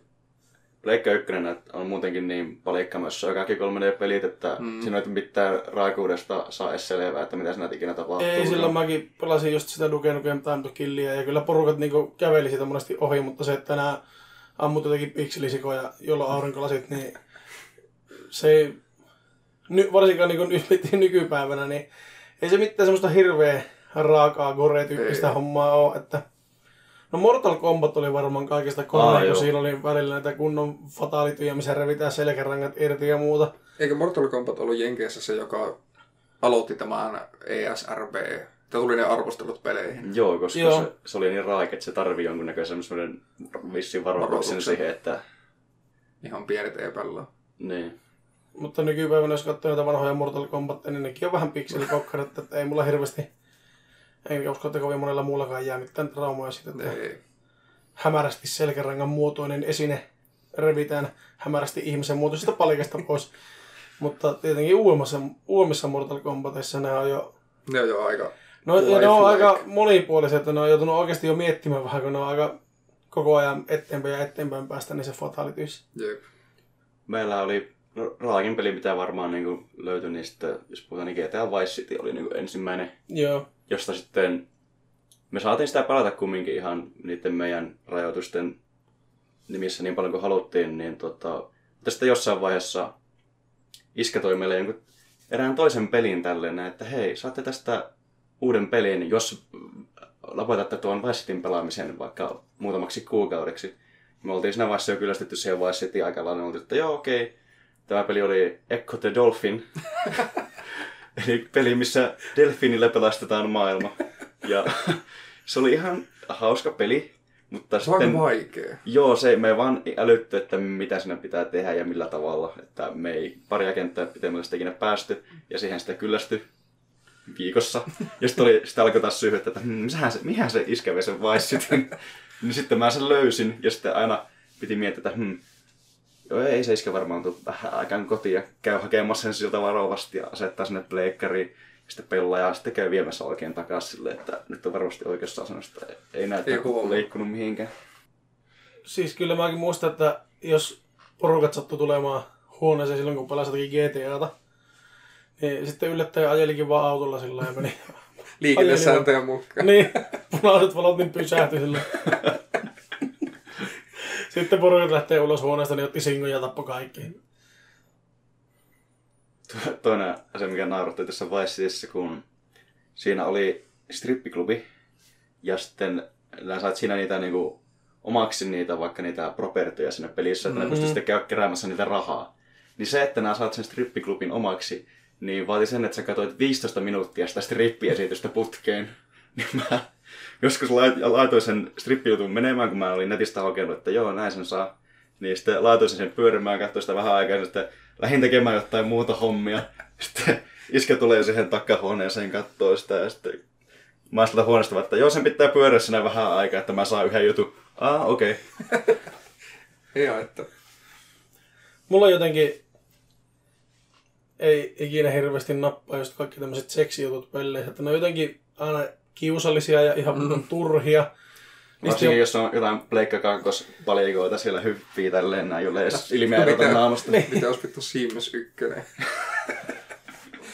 Pleikka 1 on muutenkin niin palikkamassa kaikki 3D-pelit, että mm. siinä ei mitään raakuudesta saa edes selvää, että mitä siinä ikinä tapahtuu. Ei, silloin mäkin pelasin just sitä Duke Nukem Time to Killia ja kyllä porukat niinku käveli siitä monesti ohi, mutta se, että nämä ammut jotenkin pikselisikoja, jolla aurinkolasit, niin se ei, ny, varsinkaan niinku nyt nykypäivänä, niin ei se mitään semmoista hirveä raakaa gore-tyyppistä Ei. hommaa ole, että No Mortal Kombat oli varmaan kaikista kovin, kun joo. siinä oli välillä näitä kunnon fatalityjä, missä revitään selkärangat irti ja muuta. Eikö Mortal Kombat ollut Jenkeissä se, joka aloitti tämän ESRB? Tuli ne arvostelut peleihin. Joo, koska Joo. Se, se, oli niin raike, että se tarvii jonkunnäköisen semmoinen vissiin varoituksen Varoituksen. siihen, että Ihan pienet pelaa. niin. Mutta nykypäivänä, jos katsoo näitä vanhoja Mortal Kombat, niin nekin on vähän pikselikokkarat, että ei mulla hirveästi, enkä usko, että kovin monella muullakaan jää mitään traumaa siitä, että Ei. hämärästi selkärangan muotoinen esine revitään hämärästi ihmisen muotoisesta palikasta pois. Mutta tietenkin uudemmassa, uudemmissa Mortal Kombatissa nämä on jo... Ne on jo aika... No, ja ne on aika monipuoliset, että ne on joutunut oikeasti jo miettimään vähän, kun ne on aika koko ajan eteenpäin ja eteenpäin päästä niissä fatalityissa. Jep. Meillä oli raakin peli, mitä varmaan niin löytyi niistä, jos puhutaan, niin GTA Vice City oli niin ensimmäinen Joo. Josta sitten me saatiin sitä pelata kumminkin ihan niiden meidän rajoitusten nimissä niin paljon kuin haluttiin, niin tota, mutta sitten jossain vaiheessa iskä toi meille jonkun erään toisen pelin tälleen, että hei, saatte tästä uuden pelin, jos lopetatte tuon Vice pelaamisen vaikka muutamaksi kuukaudeksi. Me oltiin siinä vaiheessa jo kyllästetty siihen Vice City aika lailla, että joo okei. Okay. Tämä peli oli Echo the Dolphin. Eli peli, missä delfiinillä pelastetaan maailma. Ja se oli ihan hauska peli, mutta Se sitten... vaikea. Joo, se me ei vaan älytty, että mitä siinä pitää tehdä ja millä tavalla. Että me ei paria kenttää pitemmälle sitä ikinä päästy ja siihen sitä kyllästy viikossa. Ja sitten, oli, sitten alkoi taas syyhyä, että hmm, mihän se, mihän se iskävä sen vai sitten. niin sitten mä sen löysin ja sitten aina piti miettiä, että hmm, joo, ei se iskä varmaan tule vähän aikaan kotiin ja käy hakemassa sen siltä varovasti ja asettaa sinne pleikkariin. Ja sitten pelaa ja sitten käy viemässä oikein takaisin silleen, että nyt on varmasti oikeassa asennossa. Ei näytä leikkunut mihinkään. Siis kyllä mäkin muistan, että jos porukat sattuu tulemaan huoneeseen silloin, kun pelasi jotakin GTAta, niin sitten yllättäen ajelikin vaan autolla sillä ja meni. Liikennesääntöjen mukaan. niin, punaiset valot niin pysähtyi sillä. Sitten porukat lähtee ulos huoneesta, niin otti singon ja tappoi kaikki. Toinen asia, mikä nauratti tässä Vice kun siinä oli strippiklubi ja sitten nää sait siinä niitä niinku omaksi niitä vaikka niitä propertyjä sinne pelissä, että mm-hmm. ne pystyy sitten keräämässä niitä rahaa. Niin se, että nämä saat sen strippiklubin omaksi, niin vaati sen, että sä katsoit 15 minuuttia sitä strippiesitystä putkeen. Niin mä joskus lait- laitoin sen strippijutun menemään, kun mä olin netistä hakenut, että joo, näin sen saa. Niin sitten laitoin sen pyörimään, katsoin sitä vähän aikaa, ja sitten lähdin tekemään jotain muuta hommia. Sitten iskä tulee siihen takahuoneeseen kattoo sitä, ja sitten mä sieltä huoneesta, että joo, sen pitää pyöriä siinä vähän aikaa, että mä saan yhden jutun. Ah, okei. Okay. Joo, että Mulla jotenkin ei ikinä hirveästi nappaa just kaikki tämmöiset seksijutut pelleissä, että ne on jotenkin aina kiusallisia ja ihan mm. turhia. Varsinkin jo, jos on jotain pleikka kakkos palikoita siellä hyppii tälleen näin, jolle edes ilmeä Mitä? naamasta. Niin. mitä olisi vittu Sims 1?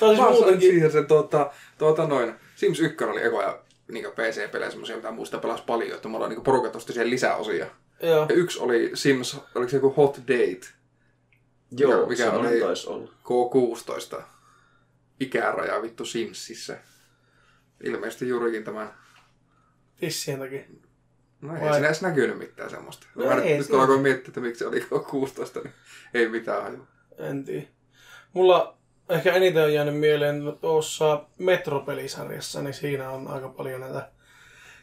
Tai siis muutenkin. siihen sen tuota, tuota noin. Sims 1 oli ekoja niin PC-pelejä semmoisia, mitä muista pelas paljon, että mulla niin porukat osti siihen lisäosia. Joo. Ja yksi oli Sims, oliko se joku Hot Date Joo, mikä se oli- oli... taisi olla. K16 ikäraja vittu Simsissä. Ilmeisesti juurikin tämän Tissien takia. No ei Vai- siinä edes näkynyt mitään semmoista. No mä ei nyt, siinä. alkoin miettiä, että miksi oli 16, niin ei mitään haju. En tiedä. Mulla ehkä eniten on jäänyt mieleen tuossa Metropelisarjassa, niin siinä on aika paljon näitä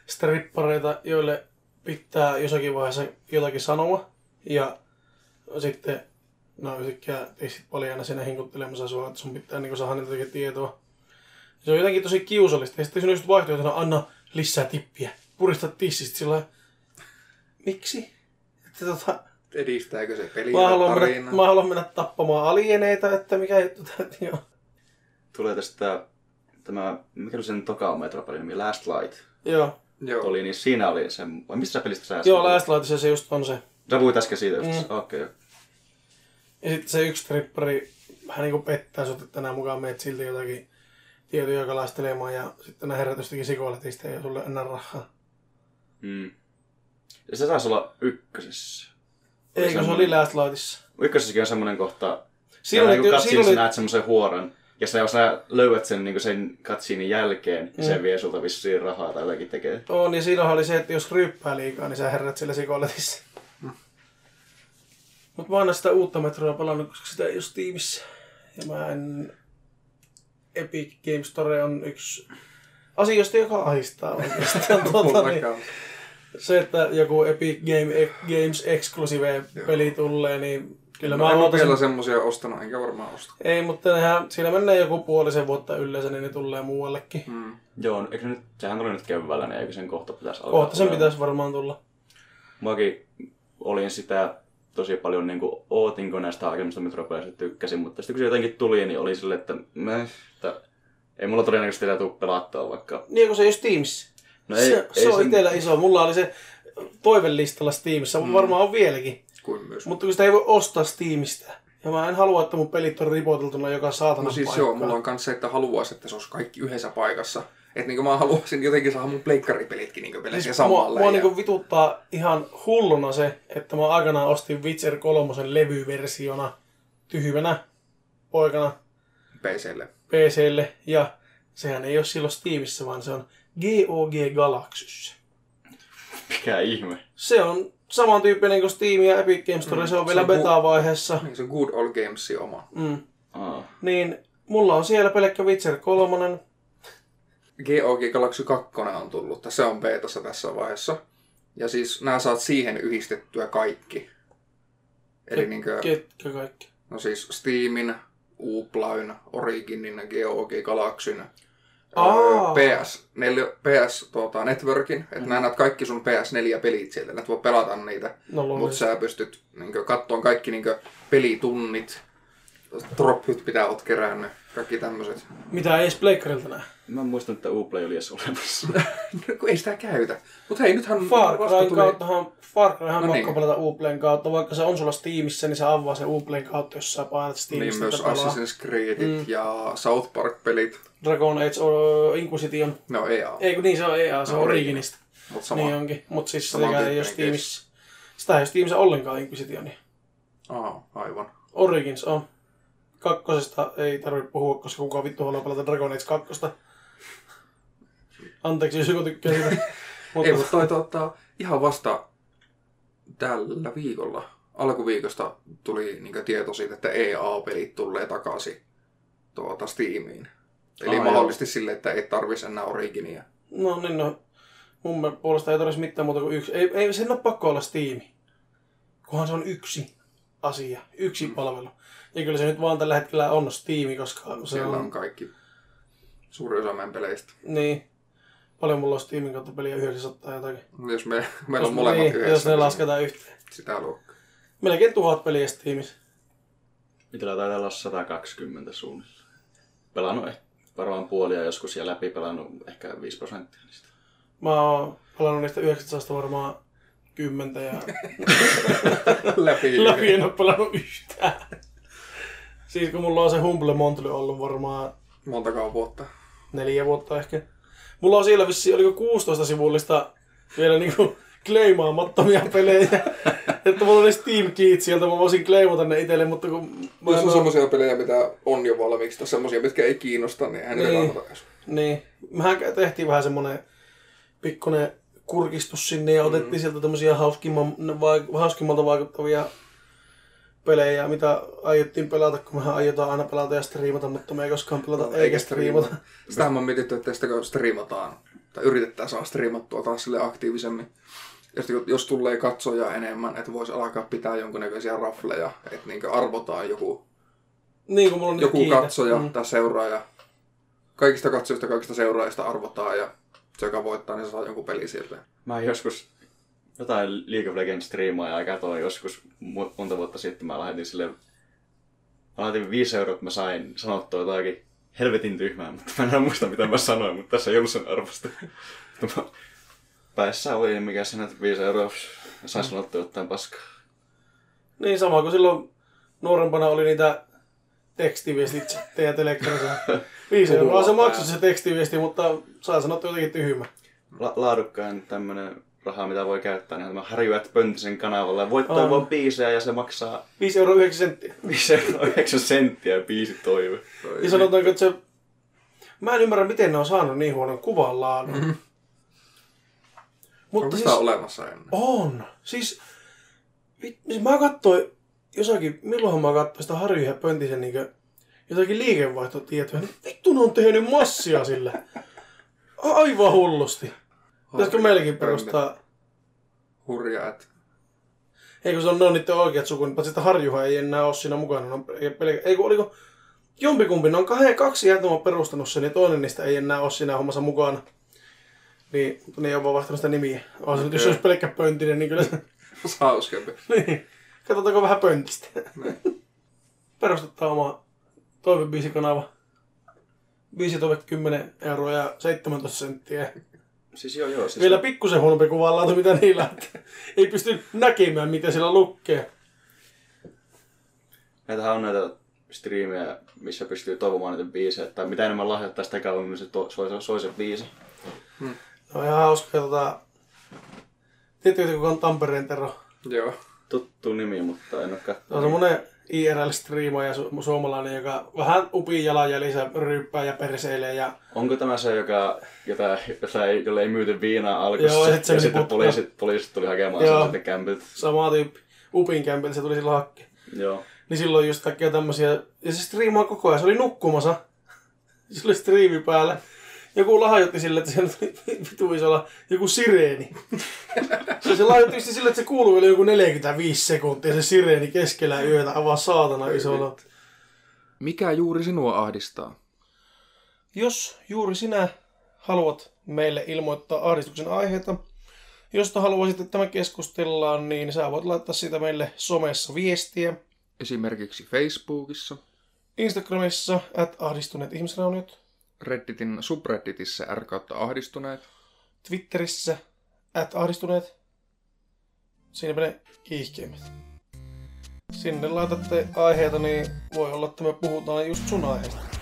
strippareita, joille pitää jossakin vaiheessa jotakin sanoa. Ja sitten no yhtäkkiä tissit paljana siinä hinkuttelemassa sua, että sun pitää niin saada niitä tietoa. Se on jotenkin tosi kiusallista. Ja sitten siinä on just vaihtoehtona, anna lisää tippiä. Purista tissistä sillä lailla, miksi? Että tota, Edistääkö se peliä Mä haluan, mennä, mä haluan mennä tappamaan alieneita, että mikä juttu täytyy on. Tulee tästä tämä, mikä oli sen toka Metropoli nimi, Last Light. Joo. Joo. Oli, niin siinä oli se, vai mistä sä pelistä sä Joo? Last Lightissa se just on se. Sä puhuit äsken siitä just, Mm. okei. Okay. Ja sitten se yksi trippari vähän niinku pettää sut, että tänään mukaan meet silti jotakin tietoja kalastelemaan ja sitten nämä herrat jostakin sikoletista ei sulle enää rahaa. Mm. Ja se taisi olla ykkösessä. Eikö se oli Last Lightissa? Ykkösessäkin on semmoinen kohta, Siinä oli, kun siinä katsiin, oli, sä näet semmoisen huoron. Ja sä, jos sä löydät sen, niin sen katsiinin jälkeen, niin se vie sulta vissiin rahaa tai jotakin tekee. on, niin siinä oli se, että jos ryyppää liikaa, niin sä herrat sillä sikoletissa. Mutta mä oon aina sitä uutta metroa pelannut, koska sitä ei ole Steamissa. Ja mä en... Epic Games Store on yksi asioista, joka ahistaa oikeastaan. tuota, niin, se, että joku Epic Game, Games Exclusive peli tulee, niin kyllä Mä mä en ole vielä semmosia ostanut, enkä varmaan osta. Ei, mutta nehän, siinä menee joku puolisen vuotta yleensä, niin ne tulee muuallekin. Mm. Joo, eikö nyt, sehän tuli nyt keväällä, niin eikö sen kohta pitäisi alkaa Kohta sen pitäisi varmaan tulla. Mäkin olin sitä tosi paljon niin kuin, ootin, kun näistä aiemmista metropeleista tykkäsin, mutta sitten kun se jotenkin tuli, niin oli silleen, että, me, että ei mulla todennäköisesti tätä tule pelattua, vaikka... Niin, kun se ei ole Steamissa. No se, se on itsellä iso. Mulla oli se toivelistalla Steamissa, mm. varmaan on vieläkin. Kuin myös. Mutta kun sitä ei voi ostaa Steamista. Ja mä en halua, että mun pelit on ripoteltuna joka saatana No siis paikkaan. joo, mulla on kans se, että haluais, että se olisi kaikki yhdessä paikassa. Että niinku mä haluaisin jotenkin saada mun pleikkaripelitkin niinku pelaa Siis mua, samalla. mua ja- niinku vituttaa ihan hulluna se, että mä aikanaan ostin Witcher 3 levyversiona tyhjänä poikana PClle. PClle ja sehän ei ole silloin Steamissa, vaan se on GOG Galaxyssä. Mikä ihme. Se on samantyyppinen kuin Steam ja Epic Games Store, Mm, se on se vielä beta-vaiheessa. Niin se on Good Old Gamesin oma. Mm. Aa. Niin mulla on siellä pelkkä Witcher 3. GOG Galaxy 2 on tullut. Se on betassa tässä vaiheessa. Ja siis nämä saat siihen yhdistettyä kaikki. Eli niinkö, Ketkä kaikki? no siis Steamin, Uplayn, Originin, GOG Galaxyn, Aa. PS4, PS tuota, Networkin, että mm. nämä näet kaikki sun PS4-pelit sieltä, että voi pelata niitä, No mutta sä pystyt niinkö, kattoon kaikki niinkö, pelitunnit, drophyt pitää oot kerännyt, kaikki tämmöiset. Mitä ei edes Pleikkarilta näe. Mä en muista, että Uplay oli edes olemassa. No, kun ei sitä käytä. Mutta hei, nythän Far Cryn tuli... kauttahan, Far Cryhan No niin. pakko pelata Uplayn kautta, vaikka se on sulla Steamissa, niin se avaa sen Uplayn kautta, jos sä painat Niin Steamista myös että pelaa. Assassin's Creedit mm. ja South Park-pelit. Dragon Age o, Inquisition. No ei oo. Ei kun niin se on EA, se on No, Originista. Mutta sama. Niin onkin, mutta siis Saman sitäkään ei ole tyyppinen Steamissa. Sitä ei ole Steamissa ollenkaan Inquisitionia. Aa, aivan. Origins on. Kakkosesta ei tarvitse puhua, koska kukaan vittu haluaa pelata Dragon Age 2. Anteeksi, jos joku tykkää siitä. Ei, mutta toi tota, ihan vasta tällä viikolla, alkuviikosta tuli niin tieto siitä, että EA-pelit tulee takaisin tuota Steamiin. Eli Aa, mahdollisesti sille, että ei tarvisi enää Originia. No niin, no. Mun puolesta ei tarvitsisi mitään muuta kuin yksi. Ei, ei sen ole pakko olla Steam. Kunhan se on yksi asia, yksi mm. palvelu. Ja kyllä se nyt vaan tällä hetkellä on Steam, koska se Siellä on... on kaikki suuri osa meidän peleistä. Niin. Paljon mulla on Steamin kautta peliä 900 jotakin. Jos me, meillä Jos, on molemmat niin, yhdessä, jos ne niin lasketaan yhteen. sitä luokkaa. Melkein tuhat peliä Steamissa. Itellä taitaa olla 120 suunnilleen. Pelannut eh- varmaan puolia joskus ja läpi pelannut ehkä 5 prosenttia niistä. Mä oon pelannut niistä 900 varmaan kymmentä ja Läpi. läpi en oo pelannut yhtään. Siis kun mulla on se Humble Monthly ollut varmaan Montakaan vuotta. neljä vuotta ehkä. Mulla on siellä vissi, oliko 16 sivullista vielä niinku kleimaamattomia pelejä. että mulla oli Steam Keyt sieltä, mä voisin kleimata ne itselle, mutta kun... mä Jos on oo- semmoisia pelejä, mitä on jo valmiiksi, tai semmoisia, mitkä ei kiinnosta, niin ne Niin. Niin. Mehän tehtiin vähän semmonen pikkuinen kurkistus sinne ja otettiin Mm. sieltä tämmöisiä hauskimman, vaik- hauskimmalta vaikuttavia pelejä, mitä aiottiin pelata, kun mehän aiotaan aina pelata ja striimata, mutta me ei koskaan pelata No, eikä striimata. striimata. Sitähän mä oon mietitty, että tästä kun striimataan, tai yritetään saada striimattua taas sille aktiivisemmin. Ja sitten jos tulee katsoja enemmän, että voisi alkaa pitää jonkunnäköisiä rafleja, että niin arvotaan joku, Niin kuin mulla on joku kiinni. katsoja Mm. tai seuraaja. Kaikista katsojista, kaikista seuraajista arvotaan ja se, joka voittaa, niin se saa jonkun peli sieltä. Mä joskus jotain League of Legends striimaa ja katsoin joskus monta vuotta sitten. Mä lähetin sille, mä lähetin 5 euroa, mä sain sanottua jotakin helvetin tyhmää, mutta mä en muista mitä mä sanoin, mutta tässä ei ollut sen arvosta. Päissä oli, mikä siinä, että 5 euroa ja sain sanottua jotain paskaa. Niin sama kuin silloin nuorempana oli niitä tekstiviestitchatteja telekkarissa. Viisi euroa se maksoi se tekstiviesti, mutta saa sanoa jotenkin tyhmä. La- laadukkaan tämmönen raha, mitä voi käyttää, niin tämä Harjuet Pöntisen kanavalla. Voit On. toivoa biisejä ja se maksaa 5 euroa 9 senttiä. 5 euroa 9 senttiä biisi toive. Ja sanotaanko, että se... Mä en ymmärrä, miten ne on saanut niin huonon kuvan laadun. Mm-hmm. Mutta Onko siis... olemassa ennen? On. Siis... vit- Siis mä katsoin jossakin, milloinhan mä katsoin sitä Harju ja Pöntisen niinkö jotakin liikevaihtotietoja, niin vittu ne on tehnyt massia sillä. Aivan hullusti. Pitäisikö meillekin perustaa Hurjaa, että Eikö se on, ne on niiden oikeat sukunimit, paitsi että Harjuhan ei enää ole siinä mukana. On pelkä, eikö, oliko jompikumpi, ne on kahden, kaksi jääntä on perustanut sen, ja toinen niistä ei enää ole siinä hommassa mukana. Niin, mutta ne ei ole vaan vaihtanut sitä nimiä. On se nyt, jos se olisi pelkkä pöntinen, niin kyllä se... hauskempi. niin. Katsotaanko vähän pöntistä. Perustetaan oma toivebiisikanava. Biisi toive 10 euroa ja 17 senttiä. Siis joo joo. Siis Vielä pikkusen huonompi kuvanlaatu, mitä niillä on. Ei pysty näkemään, mitä siellä lukee. Näitähän on näitä striimejä, missä pystyy toivomaan niitä biisejä, tai mitä enemmän lahjoittaa sitä kauemmin se to, soi, soi se biisi. No ihan hauska. Tota... Tiedättekö, kuka on Tampereen Tero? Joo. Tuttu nimi, mutta en ole katsonut. semmonen IRL-striimaaja su- suomalainen, joka vähän upii jalanjäljissä ryyppää ja perseilee. Ja... Onko tämä se, joka, jota, jota ei, jolle ei myyty viinaa alkussa, Joo, ja sit se ja sitten putkaan. poliisit, poliisit tuli hakemaan Joo. sen sitten kämpiltä. Sama tyyppi. Upin kämpillä se tuli silloin hakkeen. Joo. Niin silloin just kaikkea tämmösiä. Ja se striimaa koko ajan. Se oli nukkumassa. Se oli striimi päällä. Joku lahjoitti sille, että siellä tuli vitu isolla joku sireeni. Se, se lahjoitti sille, että se kuuluu vielä joku 45 sekuntia. Se sireeni keskellä yötä avaa saatana isolla. Mikä juuri sinua ahdistaa? Jos juuri sinä haluat meille ilmoittaa ahdistuksen aiheita, josta haluaisit, että me keskustellaan, niin sä voit laittaa siitä meille somessa viestiä. Esimerkiksi Facebookissa, Instagramissa, at ahdistuneet ihmisrauniot. Redditin subredditissä r ahdistuneet, Twitterissä, at ahdistuneet. Siinäpä ne kiihkeimmät. Sinne laitatte aiheita, niin voi olla, että me puhutaan just sun aiheesta.